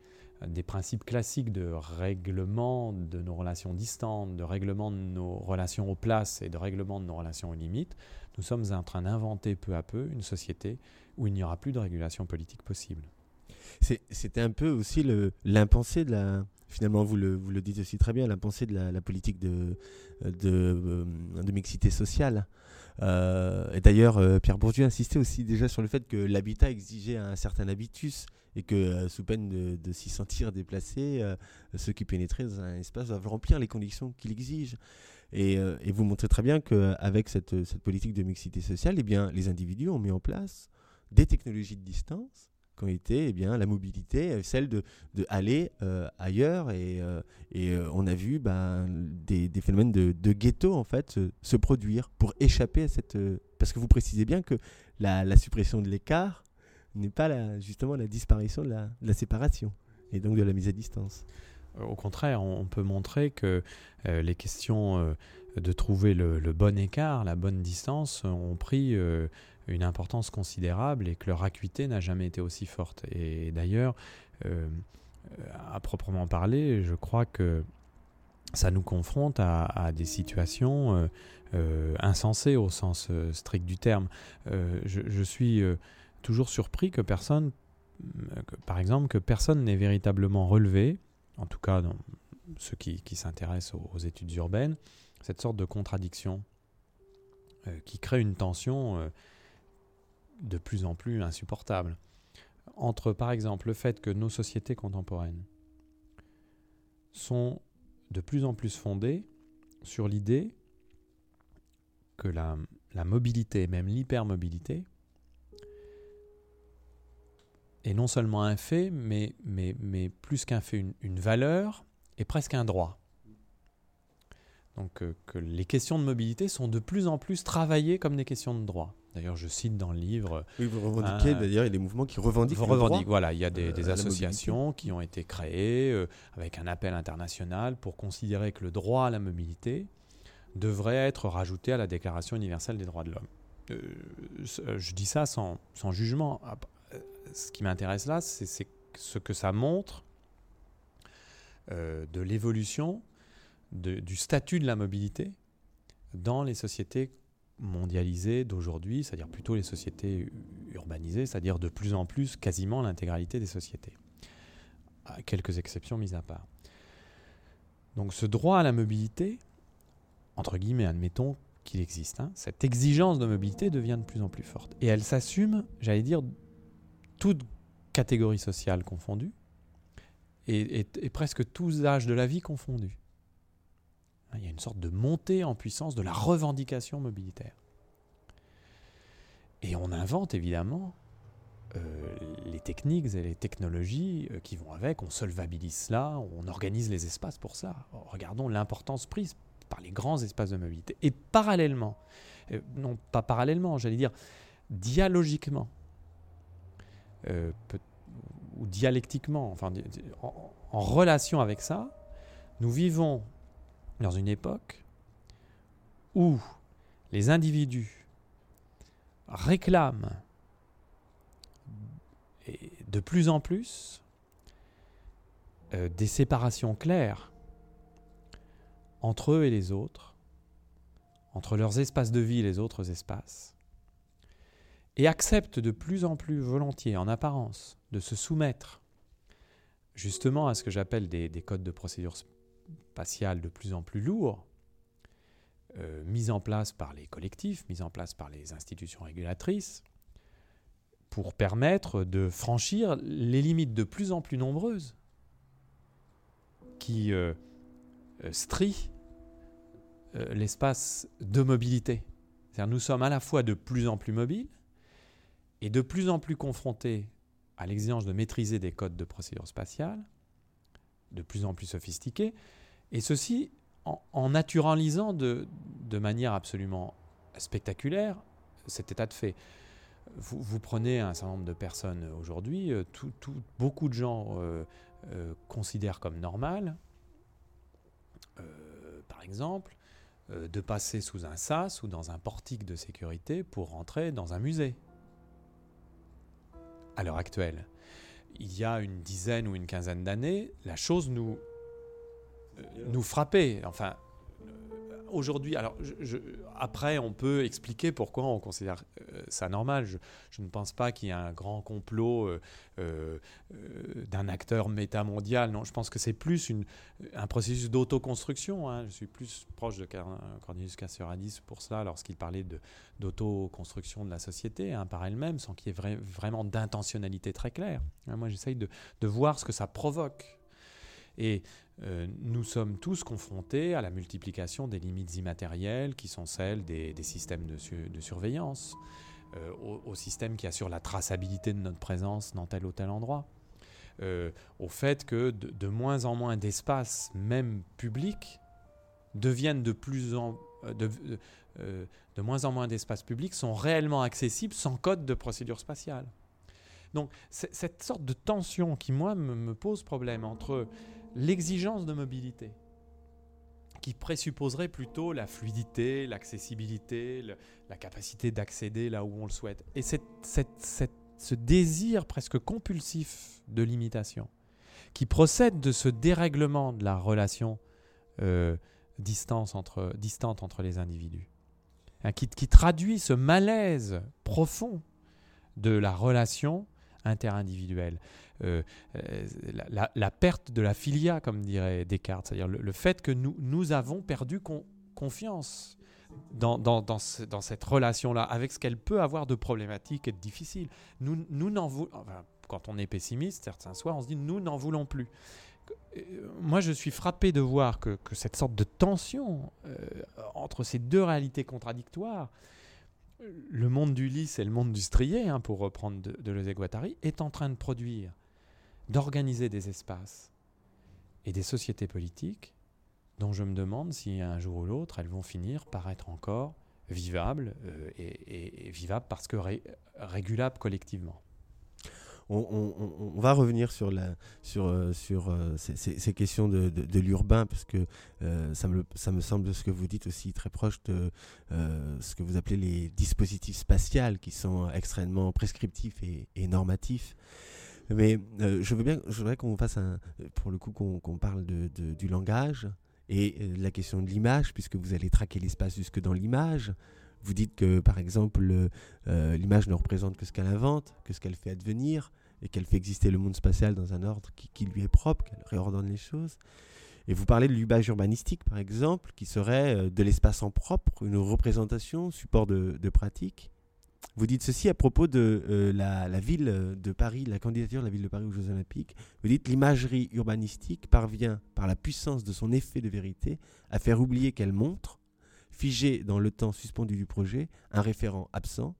des principes classiques de règlement de nos relations distantes, de règlement de nos relations aux places et de règlement de nos relations aux limites, nous sommes en train d'inventer peu à peu une société où il n'y aura plus de régulation politique possible. C'était un peu aussi l'impensé de la. Finalement, vous le, dites aussi très bien, l'impensé de la, politique euh, de mixité sociale. Euh, et d'ailleurs, euh, Pierre Bourdieu insistait aussi déjà sur le fait que l'habitat exigeait un certain habitus et que euh, sous peine de, s'y sentir déplacé, ceux qui pénétraient dans un espace doivent remplir les conditions qu'il exige. Et, vous montrez très bien qu'avec cette, cette politique de mixité sociale, eh bien, les individus ont mis en place des technologies de distance qui ont été eh bien, la mobilité, euh, celle de, de euh, ailleurs. Et, euh, et on a vu ben, des, des, phénomènes de, de, ghetto en fait, se, produire pour échapper à cette... parce que vous précisez bien que la, la suppression de l'écart n'est pas justement la disparition de la, séparation et donc de la mise à distance. Au contraire, on peut montrer que les questions de trouver le, bon écart, la bonne distance, ont pris une importance considérable et que leur acuité n'a jamais été aussi forte. Et d'ailleurs, euh, à proprement parler, je crois que ça nous confronte à, des situations euh, euh, insensées au sens strict du terme. Je, suis toujours surpris que personne, par exemple, que personne n'ait véritablement relevé, en tout cas ceux qui, s'intéressent aux, aux, études urbaines, cette sorte de contradiction qui crée une tension de plus en plus insupportable. Entre, par exemple, le fait que nos sociétés contemporaines sont de plus en plus fondées sur l'idée que la, mobilité, même l'hypermobilité, est non seulement un fait, mais, mais, mais plus qu'un fait, une, valeur et presque un droit. Donc euh, que les questions de mobilité sont de plus en plus travaillées comme des questions de droit. D'ailleurs, je cite dans le livre. Oui, vous revendiquez, d'ailleurs, il y a des mouvements qui revendiquent. Vous revendiquez, voilà, il y a des, euh, associations qui ont été créées euh, avec un appel international pour considérer que le droit à la mobilité devrait être rajouté à la Déclaration universelle des droits de l'homme. Euh, je dis ça sans, sans jugement. Ce qui m'intéresse là, c'est ce que ça montre de l'évolution du statut de la mobilité dans les sociétés mondialisées d'aujourd'hui, c'est-à-dire plutôt les sociétés urbanisées, c'est-à-dire de plus en plus quasiment l'intégralité des sociétés, à quelques exceptions mises à part. Donc ce droit à la mobilité, entre guillemets, admettons qu'il existe, hein, cette exigence de mobilité devient de plus en plus forte. Et elle s'assume, j'allais dire, toute catégorie sociale confondue, et, et presque tous âges de la vie confondus. Il y a une sorte de montée en puissance de la revendication mobilitaire. Et on invente évidemment euh, les techniques et les technologies euh, qui vont avec, on solvabilise cela, on organise les espaces pour ça. Regardons l'importance prise par les grands espaces de mobilité. Et parallèlement, euh, non pas parallèlement, j'allais dire dialogiquement, ou dialectiquement, en relation avec ça, nous vivons dans une époque où les individus réclament de plus en plus euh, des séparations claires entre eux et les autres, entre leurs espaces de vie et les autres espaces, et acceptent de plus en plus volontiers, en apparence, de se soumettre justement à ce que j'appelle des, codes de procédure spatiale de plus en plus lourds, euh, mis en place par les collectifs, mis en place par les institutions régulatrices, pour permettre de franchir les limites de plus en plus nombreuses qui euh, euh, strient l'espace de mobilité. nous sommes à la fois de plus en plus mobiles et de plus en plus confrontés à l'exigence de maîtriser des codes de procédure spatiale, de plus en plus sophistiqués, et ceci en, naturalisant de, manière absolument spectaculaire cet état de fait. Vous, prenez un certain nombre de personnes aujourd'hui, euh, beaucoup de gens euh, euh, considèrent comme normal, par exemple, de passer sous un sas ou dans un portique de sécurité pour rentrer dans un musée à l'heure actuelle. Il y a une dizaine ou une quinzaine d'années, la chose nous, euh, nous frappait. Enfin, aujourd'hui, alors après, on peut expliquer pourquoi on considère euh, ça normal. Je, ne pense pas qu'il y ait un grand complot euh, euh, d'un acteur métamondial. Non, je pense que c'est plus un processus d'autoconstruction. Hein. Je suis plus proche de Cornelius Cassioradis pour cela, lorsqu'il parlait d'autoconstruction de, la société hein, par elle-même, sans qu'il y ait vraiment d'intentionnalité très claire. Moi, j'essaye de, de voir ce que ça provoque. Et euh, nous sommes tous confrontés à la multiplication des limites immatérielles qui sont celles des, systèmes de, surveillance, euh, au, système qui assure la traçabilité de notre présence dans tel ou tel endroit, euh, au fait que de, moins en moins d'espaces, même publics, deviennent de plus en de, de moins en moins d'espaces publics sont réellement accessibles sans code de procédure spatiale. Donc cette sorte de tension qui, moi, me pose problème entre l'exigence de mobilité, qui présupposerait plutôt la fluidité, l'accessibilité, la capacité d'accéder là où on le souhaite. Et ce désir presque compulsif de limitation, qui procède de ce dérèglement de la relation euh, distance entre, distante entre les individus, hein, qui traduit ce malaise profond de la relation interindividuelle. Euh, euh, la, perte de la filia, comme dirait Descartes, c'est-à-dire le, fait que nous, nous avons perdu confiance dans, dans, cette relation-là, avec ce qu'elle peut avoir de problématique et de difficile. Nous, nous n'en voulons, quand on est pessimiste, certains soirs, on se dit nous n'en voulons plus. Euh, moi, je suis frappé de voir que, que cette sorte de tension entre ces deux réalités contradictoires, le monde du lys et le monde du strié, hein, pour reprendre de, de Guattari, est en train de produire d'organiser des espaces et des sociétés politiques dont je me demande si un jour ou l'autre elles vont finir par être encore vivables euh, et, vivables parce que régulables collectivement. On, va revenir sur, la, sur, euh, sur euh, ces, questions de, de, l'urbain, parce que ça, me, ça me semble ce que vous dites aussi très proche de ce que vous appelez les dispositifs spatials, qui sont extrêmement prescriptifs et, et normatifs. Mais euh, je voudrais qu'on fasse pour le coup, qu'on parle du langage et euh, la question de l'image, puisque vous allez traquer l'espace jusque dans l'image. Vous dites que, par exemple, euh, l'image ne représente que ce qu'elle invente, que ce qu'elle fait advenir, et qu'elle fait exister le monde spatial dans un ordre qui, lui est propre, qu'elle réordonne les choses. Et vous parlez de l'image urbanistique, par exemple, qui serait de l'espace en propre, une représentation, support de pratique. Vous dites ceci à propos de euh, la, ville de Paris, la candidature de la ville de Paris aux Jeux Olympiques. Vous dites l'imagerie urbanistique parvient, par la puissance de son effet de vérité, à faire oublier qu'elle montre, figé dans le temps suspendu du projet, un référent absent,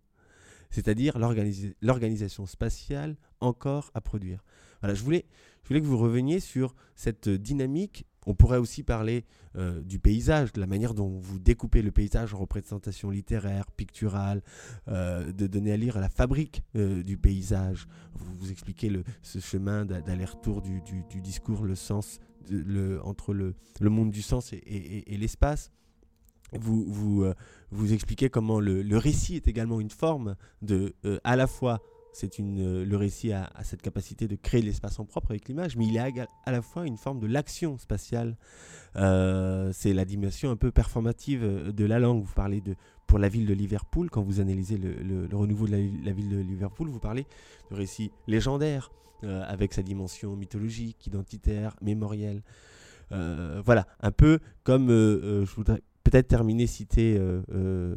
c'est-à-dire l'organisation spatiale encore à produire. Voilà, je voulais que vous reveniez sur cette dynamique On pourrait aussi parler euh, du paysage, de la manière dont vous découpez le paysage en représentation littéraire, picturale, euh, de donner à lire la fabrique euh, du paysage. Vous, vous expliquez ce chemin d'aller-retour du, discours, le sens entre le, monde du sens et, l'espace. Vous, vous, vous, expliquez comment le, récit est également une forme de à la fois c'est une, euh, le récit a, cette capacité de créer l'espace en propre avec l'image, mais il est à, la fois une forme de l'action spatiale. Euh, c'est la dimension un peu performative euh, de la langue. Vous parlez de, pour la ville de Liverpool, quand vous analysez le, renouveau de la, ville de Liverpool, vous parlez de récit légendaire, avec sa dimension mythologique, identitaire, mémorielle. voilà, un peu comme je voudrais peut-être terminer, citer euh, euh,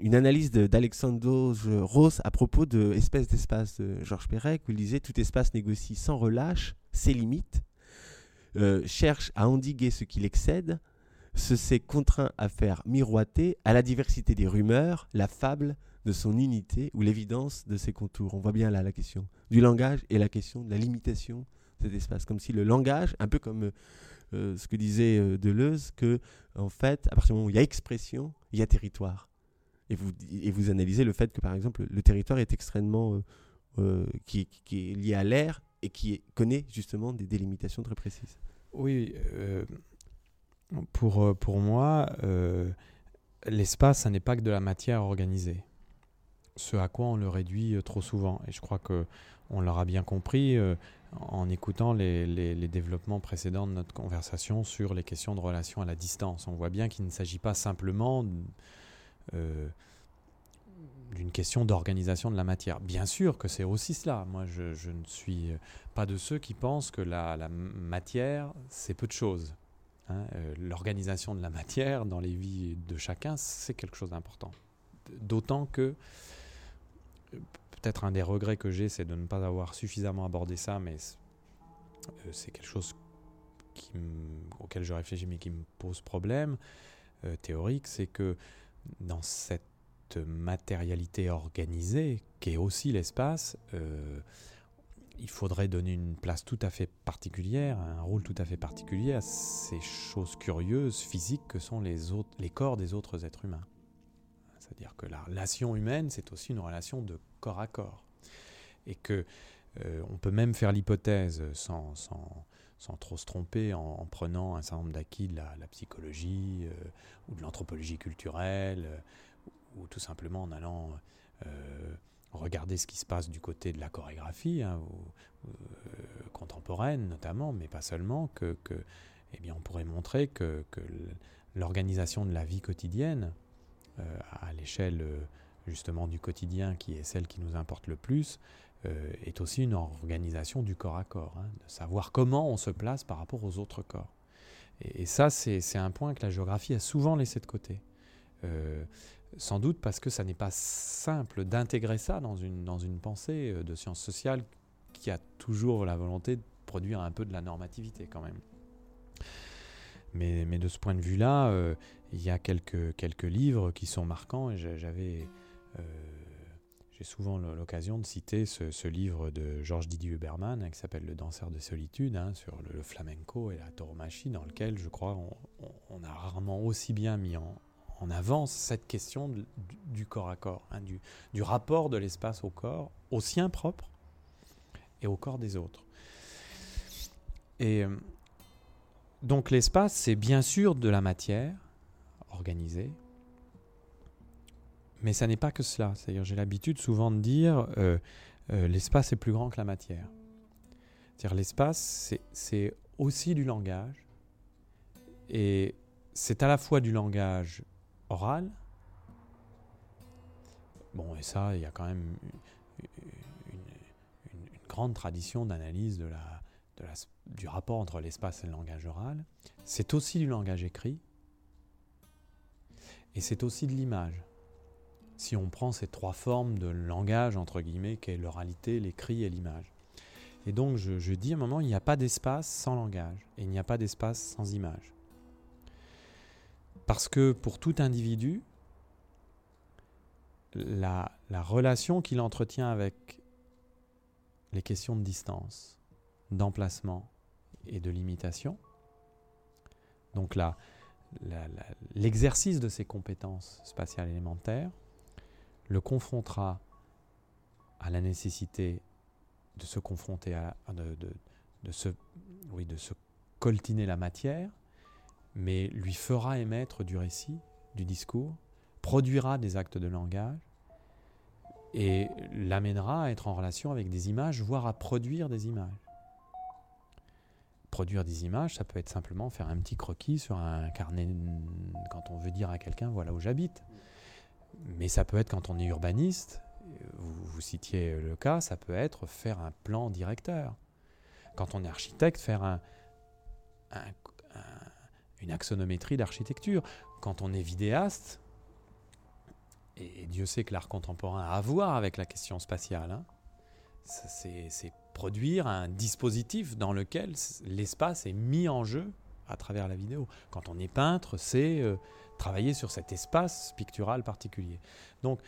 une analyse d'Alexandre Ross à propos de Espèce d'espace de Georges Perec, où il disait Tout espace négocie sans relâche ses limites, euh, cherche à endiguer ce qui l'excède, se sait contraint à faire miroiter à la diversité des rumeurs la fable de son unité ou l'évidence de ses contours. On voit bien là la question du langage et la question de la limitation de cet espace, comme si le langage, un peu comme euh, ce que disait euh, Deleuze, que en fait, à partir du moment où il y a expression, il y a territoire. Et vous, analysez le fait que, par exemple, le territoire est extrêmement euh, qui, est lié à l'air et qui connaît justement des délimitations très précises. Oui, pour, pour moi, l'espace, ça n'est pas que de la matière organisée. Ce à quoi on le réduit trop souvent. Et je crois que on l'aura bien compris en écoutant les, développements précédents de notre conversation sur les questions de relation à la distance. On voit bien qu'il ne s'agit pas simplement euh, d'une question d'organisation de la matière. Bien sûr que c'est aussi cela. Moi, je, ne suis pas de ceux qui pensent que la, matière, c'est peu de choses. Hein. Euh, l'organisation de la matière dans les vies de chacun, c'est quelque chose d'important. D'autant que peut-être un des regrets que j'ai, c'est de ne pas avoir suffisamment abordé ça, mais euh, c'est quelque chose auquel je réfléchis mais qui me pose problème euh, théorique, c'est que dans cette matérialité organisée, qui est aussi l'espace, euh, il faudrait donner une place tout à fait particulière, un rôle tout à fait particulier à ces choses curieuses, physiques que sont les, autres, les corps des autres êtres humains. C'est-à-dire que la relation humaine, c'est aussi une relation de corps à corps. Et que euh, on peut même faire l'hypothèse, sans, sans, sans, trop se tromper, en, prenant un certain nombre d'acquis de la, psychologie euh, ou de l'anthropologie culturelle, euh, ou tout simplement en allant regarder ce qui se passe du côté de la chorégraphie, hein, contemporaine notamment, mais pas seulement, que, que eh bien, on pourrait montrer que, que l'organisation de la vie quotidienne, à l'échelle justement du quotidien, qui est celle qui nous importe le plus, euh, est aussi une organisation du corps à corps, hein, de savoir comment on se place par rapport aux autres corps. Et, ça, c'est un point que la géographie a souvent laissé de côté. Euh, sans doute parce que ça n'est pas simple d'intégrer ça dans une, dans une pensée euh, de sciences sociales qui a toujours la volonté de produire un peu de la normativité quand même. Mais, mais de ce point de vue-là, il y a quelques, quelques livres qui sont marquants et j'avais j'ai souvent l'occasion de citer ce, livre de Georges Didier Huberman hein, qui s'appelle Le danseur de solitude hein, sur le, flamenco et la tauromachie, dans lequel je crois on, a rarement aussi bien mis en, en avant cette question du, corps à corps, hein, du, du, rapport de l'espace au corps, au sien propre et au corps des autres. Et euh, donc l'espace, c'est bien sûr de la matière organisée, mais ça n'est pas que cela. C'est-à-dire, j'ai l'habitude souvent de dire euh, euh, l'espace est plus grand que la matière. C'est-à-dire, l'espace, c'est aussi du langage. Et c'est à la fois du langage oral. Bon, et ça, il y a quand même une, grande tradition d'analyse du rapport entre l'espace et le langage oral. C'est aussi du langage écrit. Et c'est aussi de l'image si on prend ces trois formes de langage, entre guillemets, qu'est l'oralité, l'écrit et l'image. Et donc je, dis à un moment, il n'y a pas d'espace sans langage, et il n'y a pas d'espace sans image. Parce que pour tout individu, la, la relation qu'il entretient avec les questions de distance, d'emplacement et de limitation Donc l'exercice de ces compétences spatiales élémentaires le confrontera à la nécessité de se confronter à, de, se coltiner la matière, mais lui fera émettre du récit, du discours, produira des actes de langage et l'amènera à être en relation avec des images, voire à produire des images. Produire des images, ça peut être simplement faire un petit croquis sur un carnet quand on veut dire à quelqu'un voilà où j'habite. Mais ça peut être quand on est urbaniste, vous, citiez le cas, ça peut être faire un plan directeur. Quand on est architecte, faire un, une axonométrie d'architecture. Quand on est vidéaste, et, Dieu sait que l'art contemporain a à voir avec la question spatiale, hein, c'est produire un dispositif dans lequel l'espace est mis en jeu à travers la vidéo. Quand on est peintre, c'est euh, travailler sur cet espace pictural particulier. Donc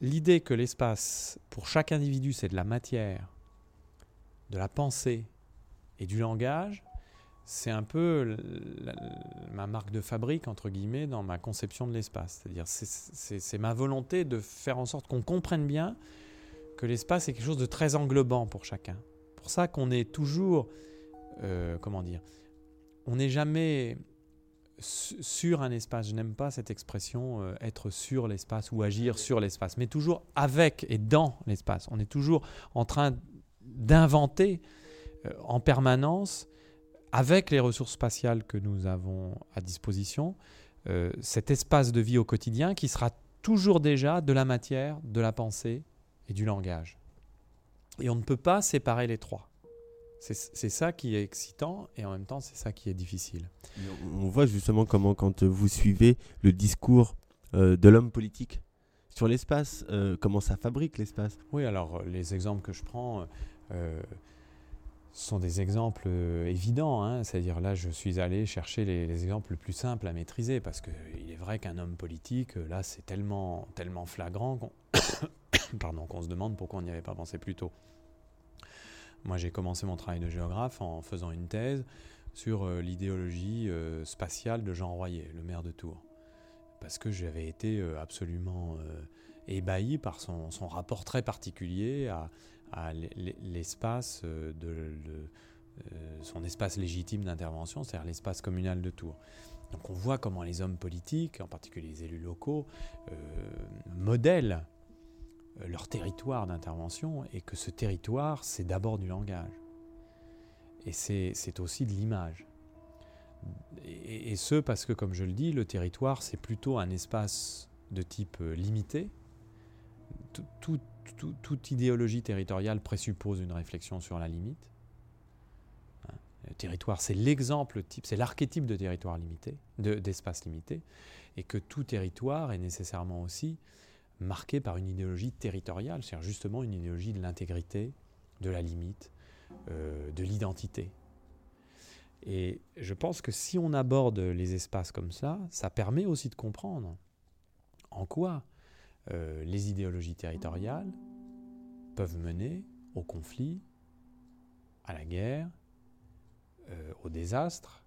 l'idée que l'espace, pour chaque individu, c'est de la matière, de la pensée et du langage, c'est un peu ma marque de fabrique, entre guillemets, dans ma conception de l'espace. C'est-à-dire, c'est ma volonté de faire en sorte qu'on comprenne bien que l'espace est quelque chose de très englobant pour chacun. Pour ça qu'on est toujours, euh, comment dire, on n'est jamais sur un espace. Je n'aime pas cette expression euh, être sur l'espace ou agir sur l'espace, mais toujours avec et dans l'espace. On est toujours en train d'inventer euh, en permanence, avec les ressources spatiales que nous avons à disposition, euh, cet espace de vie au quotidien qui sera toujours déjà de la matière, de la pensée et du langage. Et on ne peut pas séparer les trois. C'est ça qui est excitant et en même temps c'est ça qui est difficile. On voit justement comment quand vous suivez le discours euh, de l'homme politique sur l'espace, euh, comment ça fabrique l'espace. Oui, alors les exemples que je prends euh, sont des exemples évidents. Hein. C'est-à-dire là, je suis allé chercher les, exemples les plus simples à maîtriser parce qu'il est vrai qu'un homme politique, là, c'est tellement, tellement flagrant qu'on qu'on se demande pourquoi on n'y avait pas pensé plus tôt. Moi, j'ai commencé mon travail de géographe en faisant une thèse sur euh, l'idéologie euh, spatiale de Jean Royer, le maire de Tours. Parce que j'avais été euh, absolument ébahi par son, rapport très particulier à, l'espace de, son espace légitime d'intervention, c'est-à-dire l'espace communal de Tours. Donc on voit comment les hommes politiques, en particulier les élus locaux, modèlent leur territoire d'intervention et que ce territoire, c'est d'abord du langage. Et c'est aussi de l'image. Et, ce, parce que, comme je le dis, le territoire, c'est plutôt un espace de type euh, limité. toute idéologie territoriale présuppose une réflexion sur la limite. Hein, le territoire, c'est l'exemple type, c'est l'archétype de territoire limité, d'espace limité, et que tout territoire est nécessairement aussi marqué par une idéologie territoriale, c'est-à-dire justement une idéologie de l'intégrité, de la limite, euh, de l'identité. Et je pense que si on aborde les espaces comme ça, ça permet aussi de comprendre en quoi euh, les idéologies territoriales peuvent mener au conflit, à la guerre, euh, au désastre,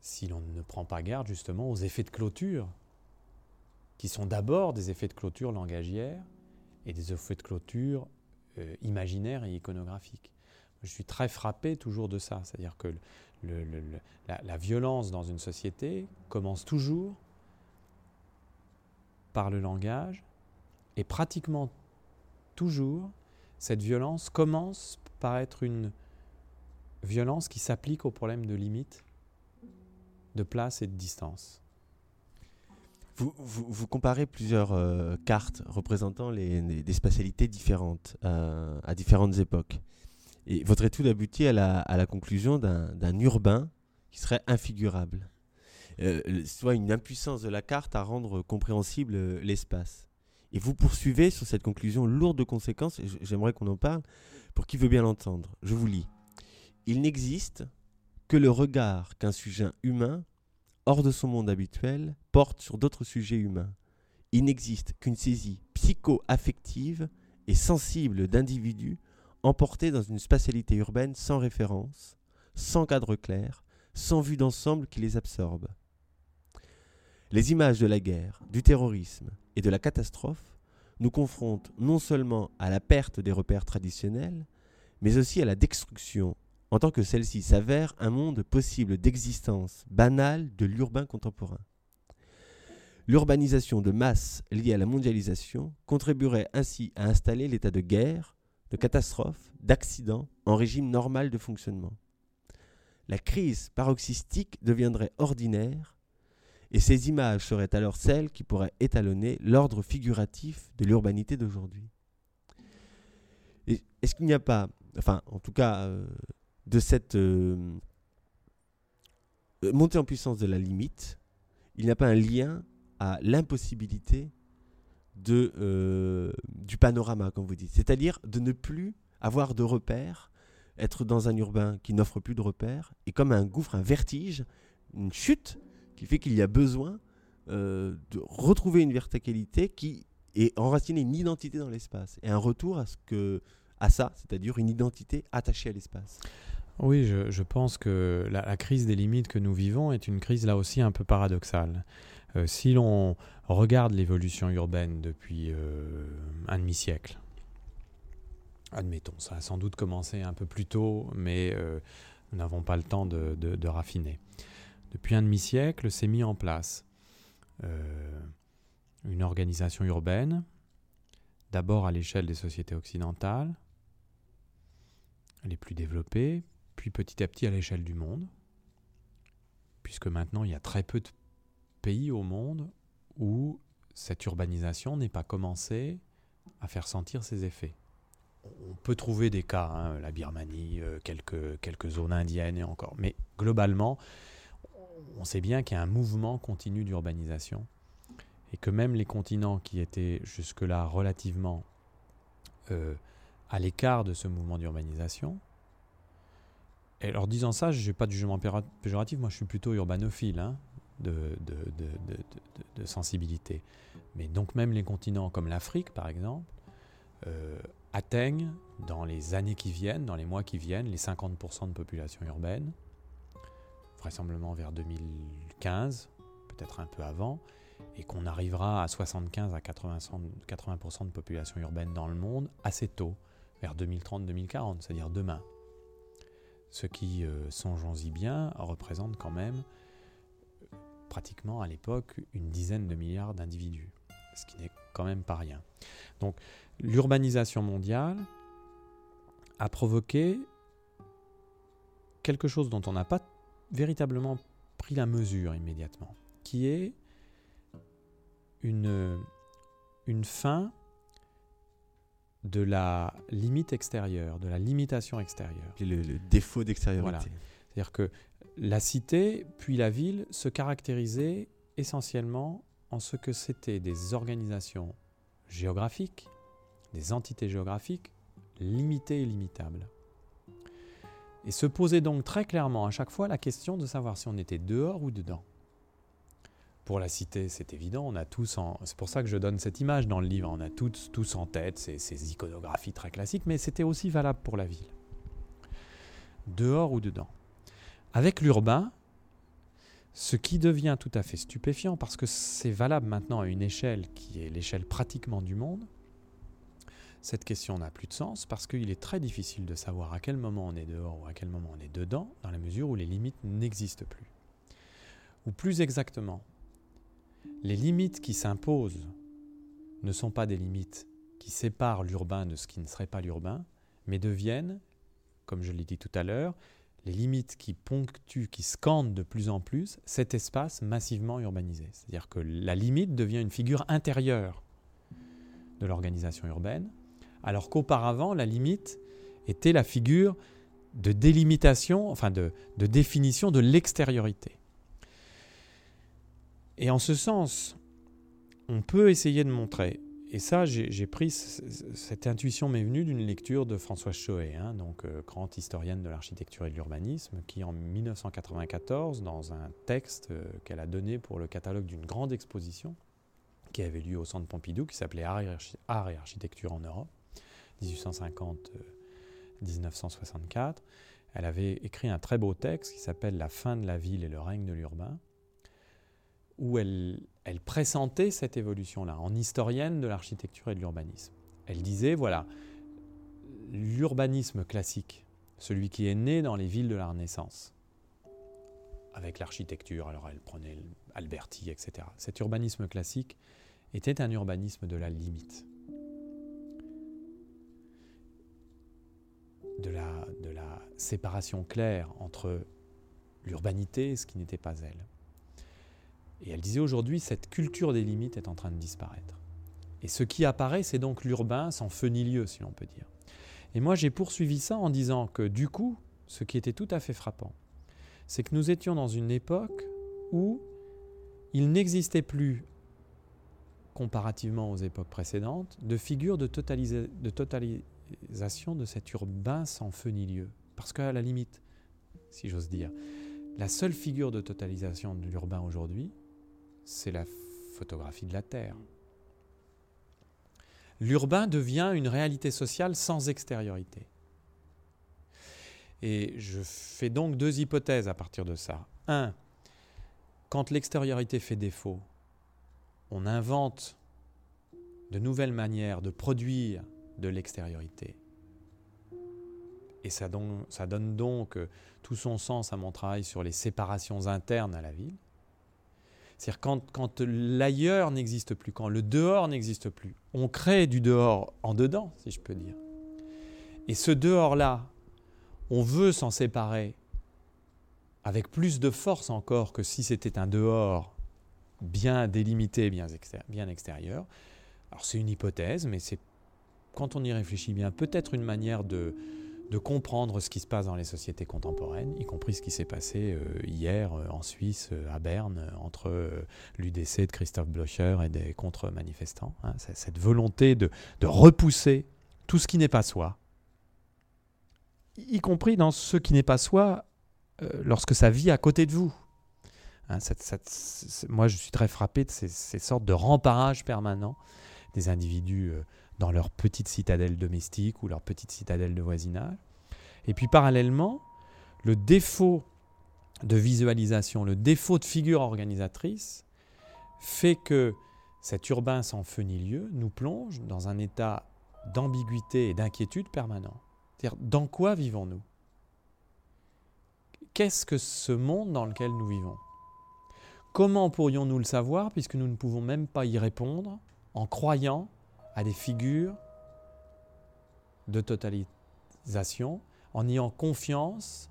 si l'on ne prend pas garde justement aux effets de clôture qui sont d'abord des effets de clôture langagière et des effets de clôture euh, imaginaires et iconographiques. Je suis très frappé toujours de ça, c'est-à-dire que la, violence dans une société commence toujours par le langage et pratiquement toujours cette violence commence par être une violence qui s'applique au problème de limite, de place et de distance. Vous, comparez plusieurs euh, cartes représentant des spatialités différentes euh, à différentes époques. Et votre étude aboutit à la, conclusion d'un urbain qui serait infigurable. Euh, soit une impuissance de la carte à rendre compréhensible l'espace. Et vous poursuivez sur cette conclusion lourde de conséquences, j'aimerais qu'on en parle, pour qui veut bien l'entendre. Je vous lis. Il n'existe que le regard qu'un sujet humain hors de son monde habituel, porte sur d'autres sujets humains. Il n'existe qu'une saisie psycho-affective et sensible d'individus emportés dans une spatialité urbaine sans référence, sans cadre clair, sans vue d'ensemble qui les absorbe. Les images de la guerre, du terrorisme et de la catastrophe nous confrontent non seulement à la perte des repères traditionnels, mais aussi à la destruction, en tant que celle-ci s'avère un monde possible d'existence banale de l'urbain contemporain. L'urbanisation de masse liée à la mondialisation contribuerait ainsi à installer l'état de guerre, de catastrophe, d'accident en régime normal de fonctionnement. La crise paroxystique deviendrait ordinaire et ces images seraient alors celles qui pourraient étalonner l'ordre figuratif de l'urbanité d'aujourd'hui. Est-ce qu'il n'y a pas, enfin en tout cas, euh, de cette euh, euh, montée en puissance de la limite, il n'y a pas un lien à l'impossibilité euh, du panorama, comme vous dites. C'est-à-dire de ne plus avoir de repères, être dans un urbain qui n'offre plus de repères, et comme un gouffre, un vertige, une chute, qui fait qu'il y a besoin de retrouver une verticalité qui est enracinée une identité dans l'espace, et un retour à, ce que, à ça, c'est-à-dire une identité attachée à l'espace. Oui, je, pense que la, crise des limites que nous vivons est une crise là aussi un peu paradoxale. Euh, si l'on regarde l'évolution urbaine depuis euh, un demi-siècle, admettons, ça a sans doute commencé un peu plus tôt, mais euh, nous n'avons pas le temps de, de, de raffiner. Depuis un demi-siècle, s'est mis en place une organisation urbaine, d'abord à l'échelle des sociétés occidentales, les plus développées, puis petit à petit à l'échelle du monde, puisque maintenant il y a très peu de pays au monde où cette urbanisation n'est pas commencée à faire sentir ses effets. On peut trouver des cas, hein, la Birmanie, euh, quelques, quelques zones indiennes et encore, mais globalement, on sait bien qu'il y a un mouvement continu d'urbanisation et que même les continents qui étaient jusque-là relativement euh, à l'écart de ce mouvement d'urbanisation, et alors disant ça, je n'ai pas de jugement péjoratif, moi je suis plutôt urbanophile, hein, de, sensibilité. Mais donc même les continents comme l'Afrique, par exemple, euh, atteignent dans les années qui viennent, dans les mois qui viennent, les 50% de population urbaine, vraisemblablement vers 2015, peut-être un peu avant, et qu'on arrivera à 75 à 80%, 80 de population urbaine dans le monde assez tôt, vers 2030-2040, c'est-à-dire demain. Ce qui, euh, songeons-y bien, représente quand même pratiquement à l'époque une dizaine de milliards d'individus, ce qui n'est quand même pas rien. Donc l'urbanisation mondiale a provoqué quelque chose dont on n'a pas véritablement pris la mesure immédiatement, qui est une, une fin de la limite extérieure, de la limitation extérieure. Le, le défaut d'extériorité. Voilà. C'est-à-dire que la cité, puis la ville, se caractérisaient essentiellement en ce que c'était des organisations géographiques, des entités géographiques limitées et limitables. Et se posait donc très clairement à chaque fois la question de savoir si on était dehors ou dedans. Pour la cité, c'est évident, on a tous c'est pour ça que je donne cette image dans le livre, on a tous, tous en tête ces, ces iconographies très classiques, mais c'était aussi valable pour la ville. Dehors ou dedans. Avec l'urbain, ce qui devient tout à fait stupéfiant, parce que c'est valable maintenant à une échelle qui est l'échelle pratiquement du monde, cette question n'a plus de sens parce qu'il est très difficile de savoir à quel moment on est dehors ou à quel moment on est dedans, dans la mesure où les limites n'existent plus. Ou plus exactement, les limites qui s'imposent ne sont pas des limites qui séparent l'urbain de ce qui ne serait pas l'urbain, mais deviennent, comme je l'ai dit tout à l'heure, les limites qui ponctuent, qui scandent de plus en plus cet espace massivement urbanisé. C'est-à-dire que la limite devient une figure intérieure de l'organisation urbaine, alors qu'auparavant, la limite était la figure de délimitation, enfin de, définition de l'extériorité. Et en ce sens, on peut essayer de montrer. Et ça, j'ai pris cette intuition m'est venue d'une lecture de Françoise Choé, hein, donc euh, grande historienne de l'architecture et de l'urbanisme, qui en 1994, dans un texte euh, qu'elle a donné pour le catalogue d'une grande exposition qui avait lieu au Centre Pompidou, qui s'appelait Art, et Architecture en Europe, 1964, elle avait écrit un très beau texte qui s'appelle La fin de la ville et le règne de l'urbain, où elle, pressentait cette évolution-là, en historienne de l'architecture et de l'urbanisme. Elle disait, voilà, l'urbanisme classique, celui qui est né dans les villes de la Renaissance, avec l'architecture, alors elle prenait Alberti, etc. Cet urbanisme classique était un urbanisme de la limite. De la, de la séparation claire entre l'urbanité et ce qui n'était pas elle. Et elle disait aujourd'hui, cette culture des limites est en train de disparaître. Et ce qui apparaît, c'est donc l'urbain sans feu ni lieu, si l'on peut dire. Et moi, j'ai poursuivi ça en disant que du coup, ce qui était tout à fait frappant, c'est que nous étions dans une époque où il n'existait plus, comparativement aux époques précédentes, de figure de, totalisation de cet urbain sans feu ni lieu. Parce qu'à la limite, si j'ose dire, la seule figure de totalisation de l'urbain aujourd'hui, c'est la photographie de la Terre. L'urbain devient une réalité sociale sans extériorité. Et je fais donc deux hypothèses à partir de ça. Un, quand l'extériorité fait défaut, on invente de nouvelles manières de produire de l'extériorité. Et ça, donne donc tout son sens à mon travail sur les séparations internes à la ville. C'est-à-dire quand, l'ailleurs n'existe plus, quand le dehors n'existe plus, on crée du dehors en dedans, si je peux dire. Et ce dehors-là, on veut s'en séparer avec plus de force encore que si c'était un dehors bien délimité, bien, bien extérieur. Alors c'est une hypothèse, mais c'est quand on y réfléchit bien, peut-être une manière de, de comprendre ce qui se passe dans les sociétés contemporaines, y compris ce qui s'est passé euh, hier euh, en Suisse, euh, à Berne, entre l'UDC de Christophe Blocher et des contre-manifestants. Hein. cette volonté de, repousser tout ce qui n'est pas soi, y compris dans ce qui n'est pas soi lorsque ça vit à côté de vous. Hein, moi, je suis très frappé de ces, ces sortes de remparage permanents des individus dans leur petite citadelle domestique ou leur petite citadelle de voisinage. Et puis parallèlement, le défaut de visualisation, le défaut de figure organisatrice fait que cet urbain sans feu ni lieu nous plonge dans un état d'ambiguïté et d'inquiétude permanent. C'est-à-dire, dans quoi vivons-nous? Qu'est-ce que ce monde dans lequel nous vivons? Comment pourrions-nous le savoir puisque nous ne pouvons même pas y répondre en croyant à des figures de totalisation, en ayant confiance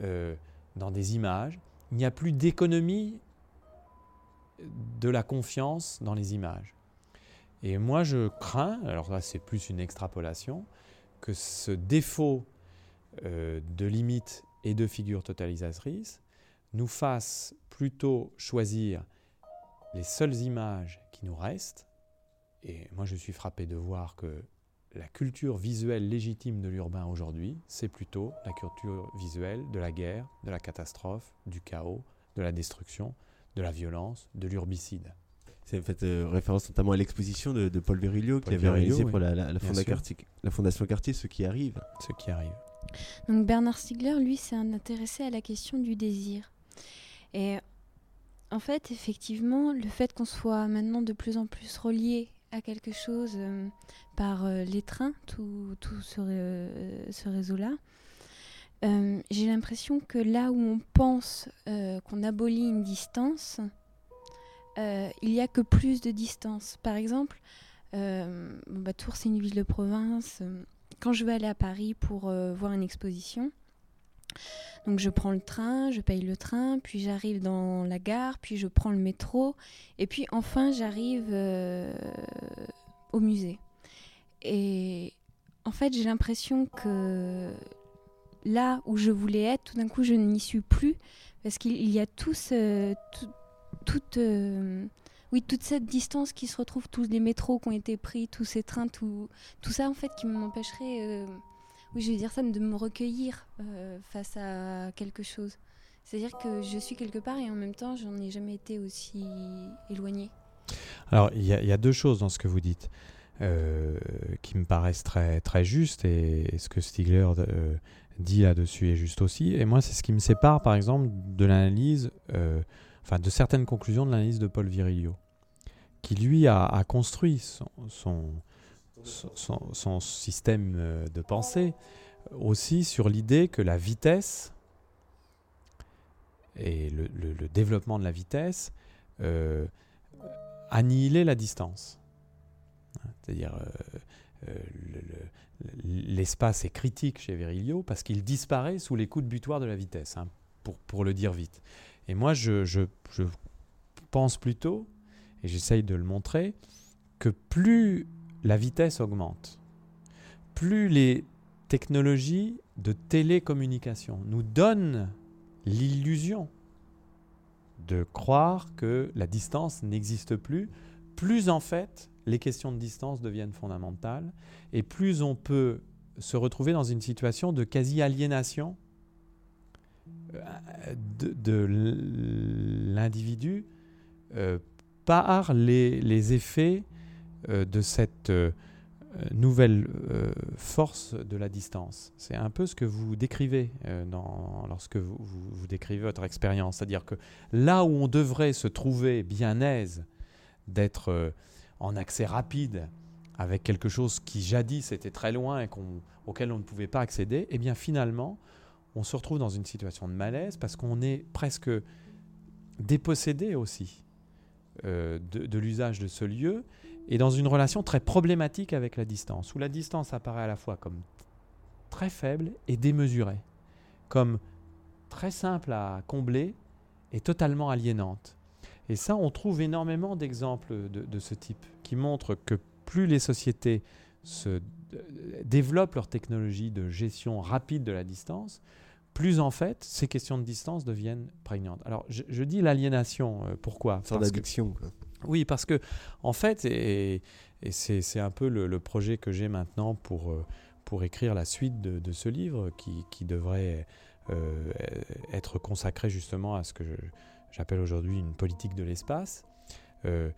euh, dans des images. Il n'y a plus d'économie de la confiance dans les images. Et moi, je crains, alors là c'est plus une extrapolation, que ce défaut euh, de limite et de figure totalisatrice nous fasse plutôt choisir les seules images qui nous restent et moi, je suis frappé de voir que la culture visuelle légitime de l'urbain aujourd'hui, c'est plutôt la culture visuelle de la guerre, de la catastrophe, du chaos, de la destruction, de la violence, de l'urbicide. Vous faites euh, référence notamment à l'exposition de, Paul Virilio qui avait réalisé pour la, la, la, Fondation Cartier, Ce qui arrive. Ce qui arrive. Donc Bernard Stiegler, lui, s'est intéressé à la question du désir. Et en fait, effectivement, le fait qu'on soit maintenant de plus en plus relié à quelque chose euh, par euh, les trains, tout, tout ce, euh, ce réseau-là. J'ai l'impression que là où on pense qu'on abolit une distance, il n'y a que plus de distance. Par exemple, bah, Tours, c'est une ville de province. Quand je vais aller à Paris pour voir une exposition, donc je prends le train, je paye le train, puis j'arrive dans la gare, puis je prends le métro, et puis enfin j'arrive euh, au musée. Et en fait j'ai l'impression que là où je voulais être, tout d'un coup je n'y suis plus, parce qu'il y a tout toute, euh, oui, toute cette distance qui se retrouve, tous les métros qui ont été pris, tous ces trains, tout, tout ça en fait qui m'empêcherait... Euh, oui, je veux dire ça, de me recueillir euh, face à quelque chose. C'est-à-dire que je suis quelque part et en même temps, je n'en ai jamais été aussi éloignée. Alors, il y, a deux choses dans ce que vous dites. qui me paraissent très, très justes et, ce que Stigler dit là-dessus est juste aussi. Et moi, c'est ce qui me sépare, par exemple, de l'analyse, enfin, de certaines conclusions de l'analyse de Paul Virilio, qui lui a, construit son, son, système de pensée aussi sur l'idée que la vitesse et le, développement de la vitesse euh, annihilait la distance. C'est-à-dire, euh, euh, l'espace est critique chez Virilio parce qu'il disparaît sous les coups de butoir de la vitesse, hein, pour, pour, le dire vite. Et moi, je, je, je pense plutôt, et j'essaye de le montrer, que plus la vitesse augmente, plus les technologies de télécommunication nous donnent l'illusion de croire que la distance n'existe plus, plus en fait les questions de distance deviennent fondamentales et plus on peut se retrouver dans une situation de quasi-aliénation euh, de, l'individu euh, par les, effets de cette euh, nouvelle euh, force de la distance. C'est un peu ce que vous décrivez euh, lorsque vous, décrivez votre expérience. C'est-à-dire que là où on devrait se trouver bien aise d'être en accès rapide avec quelque chose qui jadis était très loin et auquel on ne pouvait pas accéder, eh bien finalement, on se retrouve dans une situation de malaise parce qu'on est presque dépossédé aussi de l'usage de ce lieu et dans une relation très problématique avec la distance, où la distance apparaît à la fois comme très faible et démesurée, comme très simple à combler et totalement aliénante. Et ça, on trouve énormément d'exemples de, ce type, qui montrent que plus les sociétés se développent leur technologie de gestion rapide de la distance, plus en fait ces questions de distance deviennent prégnantes. Alors je, dis l'aliénation, euh, pourquoi? Sans d'addiction. Oui, parce que, en fait, et, c'est un peu le, projet que j'ai maintenant pour, euh, pour écrire la suite de, ce livre qui, devrait euh, être consacré justement à ce que j'appelle aujourd'hui une politique de l'espace. Euh,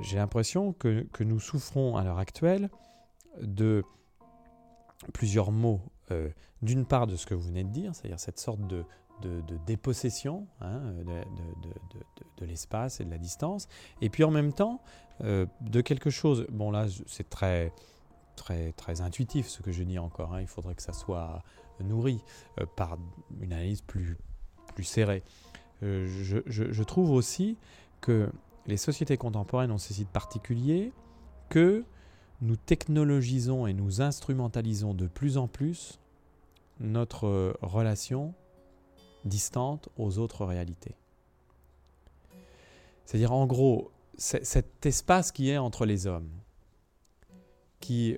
j'ai l'impression que, que, nous souffrons à l'heure actuelle de plusieurs mots. D'une part, de ce que vous venez de dire, c'est-à-dire cette sorte de, de, dépossession hein, de, l'espace et de la distance, et puis en même temps euh, de quelque chose, bon là c'est très, très, très intuitif ce que je dis encore, hein, il faudrait que ça soit nourri euh, par une analyse plus, plus serrée. Euh, je, je, trouve aussi que les sociétés contemporaines ont ce site particulier que nous technologisons et nous instrumentalisons de plus en plus notre relation distante aux autres réalités. C'est-à-dire, en gros, cet espace qui est entre les hommes, qui,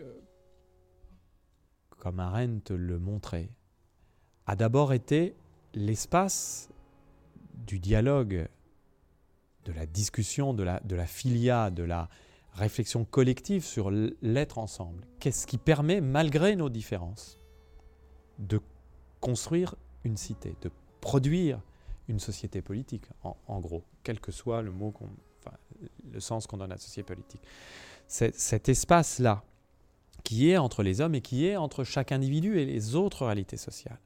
comme Arendt le montrait, a d'abord été l'espace du dialogue, de la discussion, de la, de la filia, de la réflexion collective sur l'être ensemble. Qu'est-ce qui permet, malgré nos différences, de construire une cité, de produire une société politique, en, gros, quel que soit le mot le sens qu'on donne à la société politique. Cet espace-là, qui est entre les hommes et qui est entre chaque individu et les autres réalités sociales,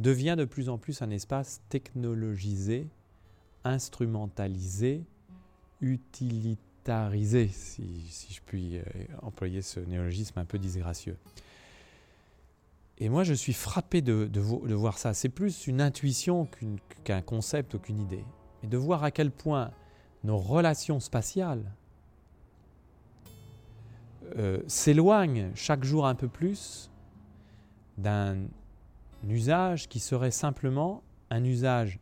devient de plus en plus un espace technologisé, instrumentalisé, utilitarisé, si, si je puis euh, employer ce néologisme un peu disgracieux. Et moi, je suis frappé de, voir ça. C'est plus une intuition qu'un concept ou qu'une idée. Mais de voir à quel point nos relations spatiales euh, s'éloignent chaque jour un peu plus d'un usage qui serait simplement un usage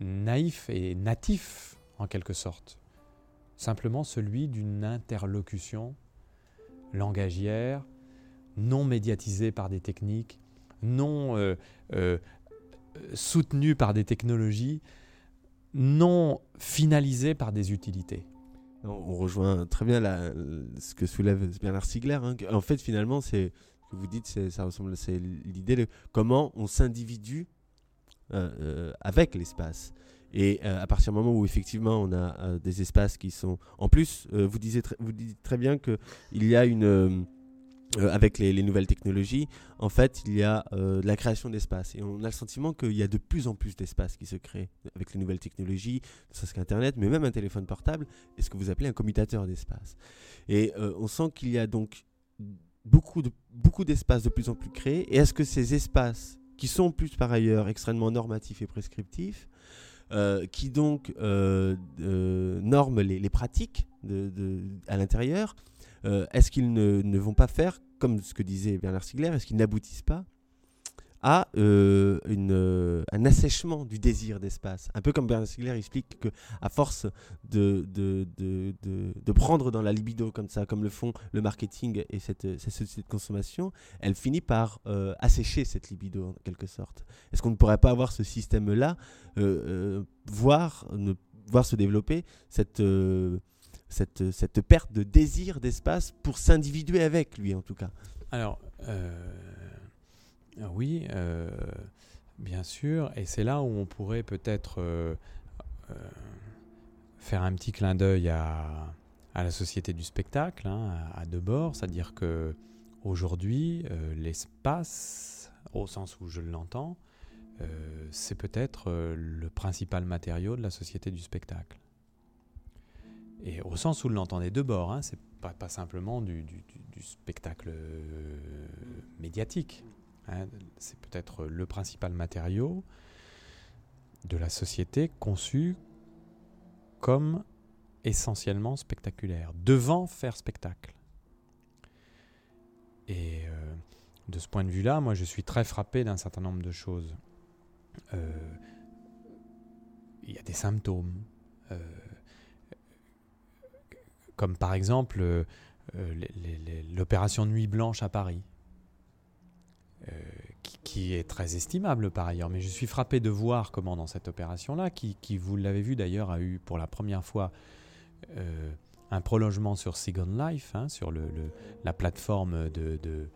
naïf et natif en quelque sorte. Simplement celui d'une interlocution langagière, non médiatisée par des techniques, non euh, euh, soutenue par des technologies, non finalisée par des utilités. On rejoint très bien ce que soulève Bernard Stiegler. Hein, en fait, finalement, c'est ce que vous dites, ça ressemble, c'est l'idée de comment on s'individue euh, avec l'espace Et à partir du moment où effectivement on a des espaces qui sont... En plus, vous, vous dites très bien qu'il y a une euh, avec les, nouvelles technologies, en fait, il y a euh, la création d'espace. Et on a le sentiment qu'il y a de plus en plus d'espace qui se crée avec les nouvelles technologies, ne serait-ce qu'Internet, mais même un téléphone portable, est ce que vous appelez un commutateur d'espace. Et euh, on sent qu'il y a donc beaucoup, de, beaucoup de plus en plus créés. Et est-ce que ces espaces, qui sont plus par ailleurs extrêmement normatifs et prescriptifs, qui donc norment les, pratiques à l'intérieur, euh, est-ce qu'ils ne, vont pas faire, comme ce que disait Bernard Stiegler, est-ce qu'ils n'aboutissent pas à euh, euh, un assèchement du désir d'espace? Un peu comme Bernard Stiegler explique qu'à force de, de, prendre dans la libido comme ça, comme le font le marketing et cette, société de consommation, elle finit par assécher cette libido en quelque sorte. Est-ce qu'on ne pourrait pas avoir ce système-là, voir se développer cette cette, perte de désir d'espace pour s'individuer avec lui en tout cas. Alors, euh, oui, euh, bien sûr, et c'est là où on pourrait peut-être euh, faire un petit clin d'œil à, à, la société du spectacle, hein, à, Debord, c'est-à-dire que aujourd'hui, l'espace, au sens où je l'entends, c'est peut-être le principal matériau de la société du spectacle. Et au sens où l'entendait de bord, hein, c'est pas, simplement du, spectacle euh, médiatique. Hein. c'est peut-être le principal matériau de la société conçu comme essentiellement spectaculaire, devant faire spectacle. Et euh, de ce point de vue-là, moi je suis très frappé d'un certain nombre de choses. Euh, il y a des symptômes comme par exemple euh, euh, l'opération Nuit Blanche à Paris, euh, qui, est très estimable par ailleurs. Mais je suis frappé de voir comment dans cette opération-là, qui, vous l'avez vu d'ailleurs, a eu pour la première fois un prolongement sur Second Life, hein, sur la plateforme de,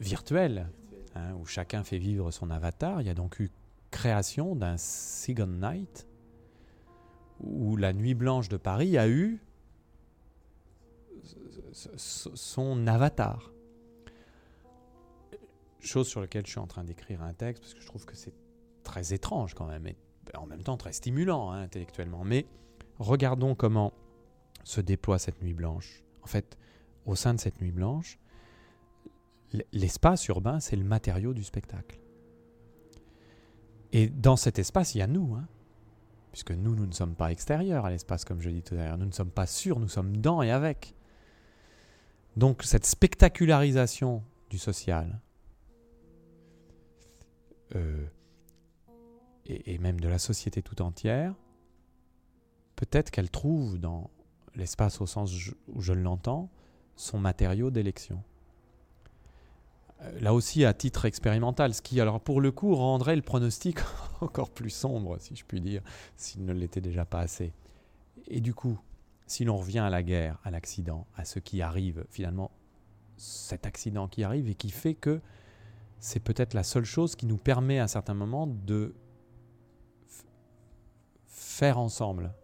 virtuelle, hein, où chacun fait vivre son avatar. Il y a donc eu création d'un Second Night, où la Nuit Blanche de Paris a eu son avatar. Chose sur laquelle je suis en train d'écrire un texte, parce que je trouve que c'est très étrange quand même, et en même temps très stimulant hein, intellectuellement. Mais regardons comment se déploie cette nuit blanche. En fait, au sein de cette nuit blanche, l'espace urbain, c'est le matériau du spectacle. Et dans cet espace, il y a nous. Hein. puisque nous, nous ne sommes pas extérieurs à l'espace, comme je dis tout à l'heure. Nous ne sommes pas sûrs, nous sommes dans et avec. Donc cette spectacularisation du social, euh, et, même de la société tout entière, peut-être qu'elle trouve dans l'espace au sens où je l'entends, son matériau d'élection. Euh, là aussi, à titre expérimental, ce qui, alors pour le coup, rendrait le pronostic encore plus sombre, si je puis dire, s'il ne l'était déjà pas assez. Et du coup, si l'on revient à la guerre, à l'accident, à ce qui arrive, finalement, cet accident qui arrive et qui fait que c'est peut-être la seule chose qui nous permet à un certain moment de faire ensemble.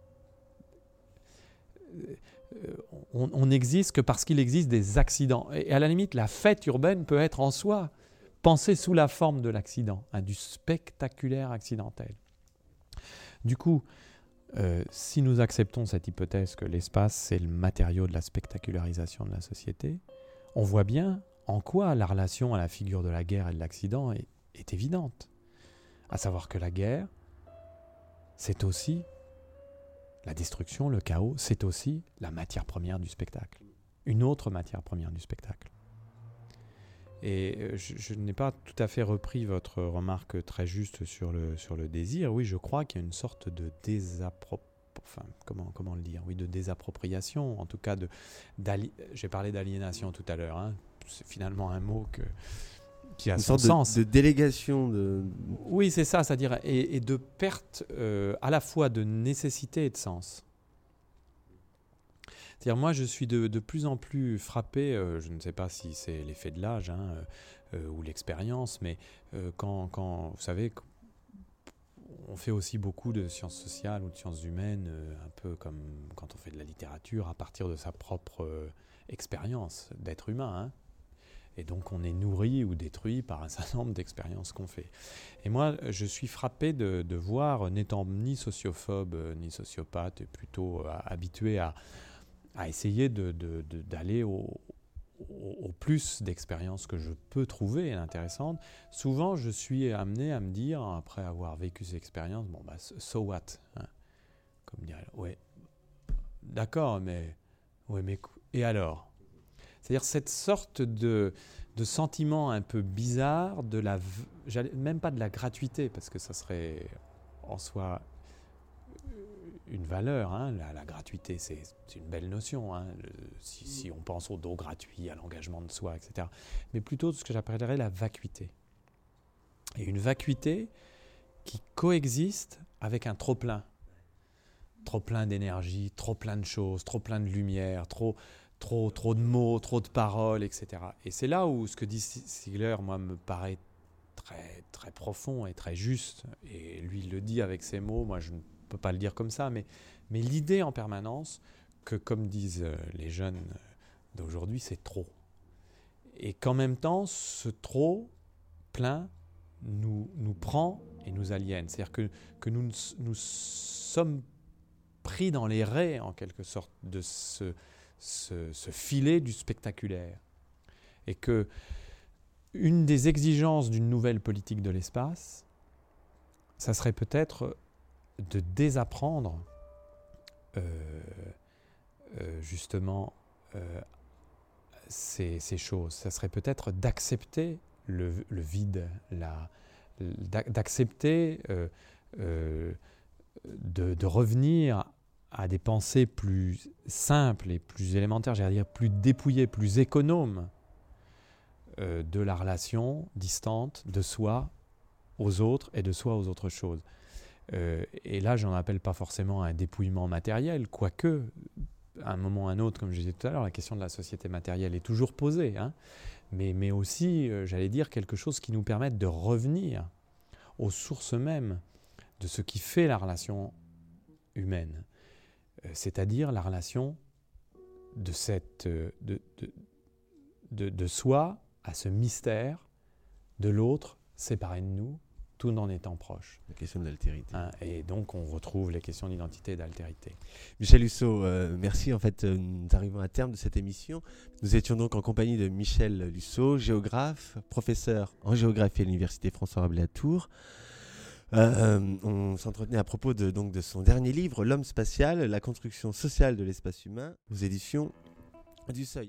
Euh, on n'existe que parce qu'il existe des accidents. Et à la limite, la fête urbaine peut être en soi pensée sous la forme de l'accident, hein, du spectaculaire accidentel. Du coup, euh, si nous acceptons cette hypothèse que l'espace, c'est le matériau de la spectacularisation de la société, on voit bien en quoi la relation à la figure de la guerre et de l'accident est, est évidente. À savoir que la guerre, c'est aussi la destruction, le chaos, c'est aussi la matière première du spectacle. Une autre matière première du spectacle. Et euh, je, n'ai pas tout à fait repris votre remarque très juste sur le, sur le désir. Oui, je crois qu'il y a une sorte de désappropriation. Enfin, comment, comment le dire? Oui, de désappropriation, en tout cas de. J'ai parlé d'aliénation tout à l'heure. Hein. C'est finalement un mot que, qui a une son sorte sens. De, délégation de. Oui, c'est ça, c'est-à-dire et, de perte euh, à la fois de nécessité et de sens. C'est-à-dire, moi, je suis de, plus en plus frappé, euh, je ne sais pas si c'est l'effet de l'âge hein, euh, ou l'expérience, mais euh, quand, quand, vous savez, on fait aussi beaucoup de sciences sociales ou de sciences humaines, euh, un peu comme quand on fait de la littérature, à partir de sa propre euh, expérience d'être humain. Hein. Et donc on est nourri ou détruit par un certain nombre d'expériences qu'on fait. Et moi, je suis frappé de, voir, n'étant ni sociophobe ni sociopathe, plutôt habitué à, essayer d'aller au, plus d'expériences que je peux trouver intéressantes, souvent je suis amené à me dire, après avoir vécu ces expériences, bon, bah, so what hein, Comme dire, ouais, d'accord, mais, ouais, mais, et alors? C'est-à-dire cette sorte de, de sentiment un peu bizarre, de la, même pas de la gratuité, parce que ça serait en soi une valeur. Hein. La, gratuité, c'est une belle notion. Hein. si, on pense au dos gratuit, à l'engagement de soi, etc. Mais plutôt ce que j'appellerais la vacuité. Et une vacuité qui coexiste avec un trop-plein. Trop plein d'énergie, trop plein de choses, trop plein de lumière, trop, trop, trop de mots, trop de paroles, etc. Et c'est là où ce que dit Sigler, moi, me paraît très, très profond et très juste. Et lui, il le dit avec ses mots. Moi, je ne peut pas le dire comme ça, mais, mais l'idée en permanence que, comme disent euh, les jeunes d'aujourd'hui, c'est trop. Et qu'en même temps, ce trop plein nous, nous prend et nous aliène. C'est-à-dire que, que nous, nous sommes pris dans les raies, en quelque sorte, de ce, ce, ce filet du spectaculaire. Et que une des exigences d'une nouvelle politique de l'espace, ça serait peut-être de désapprendre euh, euh, justement euh, ces, choses. Ça serait peut-être d'accepter le, vide, d'accepter de, de, revenir à des pensées plus simples et plus élémentaires, j'allais dire plus dépouillées, plus économes de la relation distante de soi aux autres et de soi aux autres choses. Euh, et là, je n'en appelle pas forcément un dépouillement matériel, quoique, à un moment ou à un autre, comme je disais tout à l'heure, la question de la société matérielle est toujours posée, hein. mais, mais aussi, euh, j'allais dire, quelque chose qui nous permette de revenir aux sources mêmes de ce qui fait la relation humaine, euh, c'est-à-dire la relation de, cette, de, de, de soi à ce mystère de l'autre séparé de nous, tout en étant proche. La question de l'altérité. Hein, et donc, on retrouve les questions d'identité et d'altérité. Michel Lusso, euh, merci. En fait, euh, nous arrivons à terme de cette émission. Nous étions donc en compagnie de Michel Lusso, géographe, professeur en géographie à l'Université François Rabelais à Tours. Euh, on s'entretenait à propos de, donc, de son dernier livre, L'homme spatial, la construction sociale de l'espace humain, aux éditions du Seuil.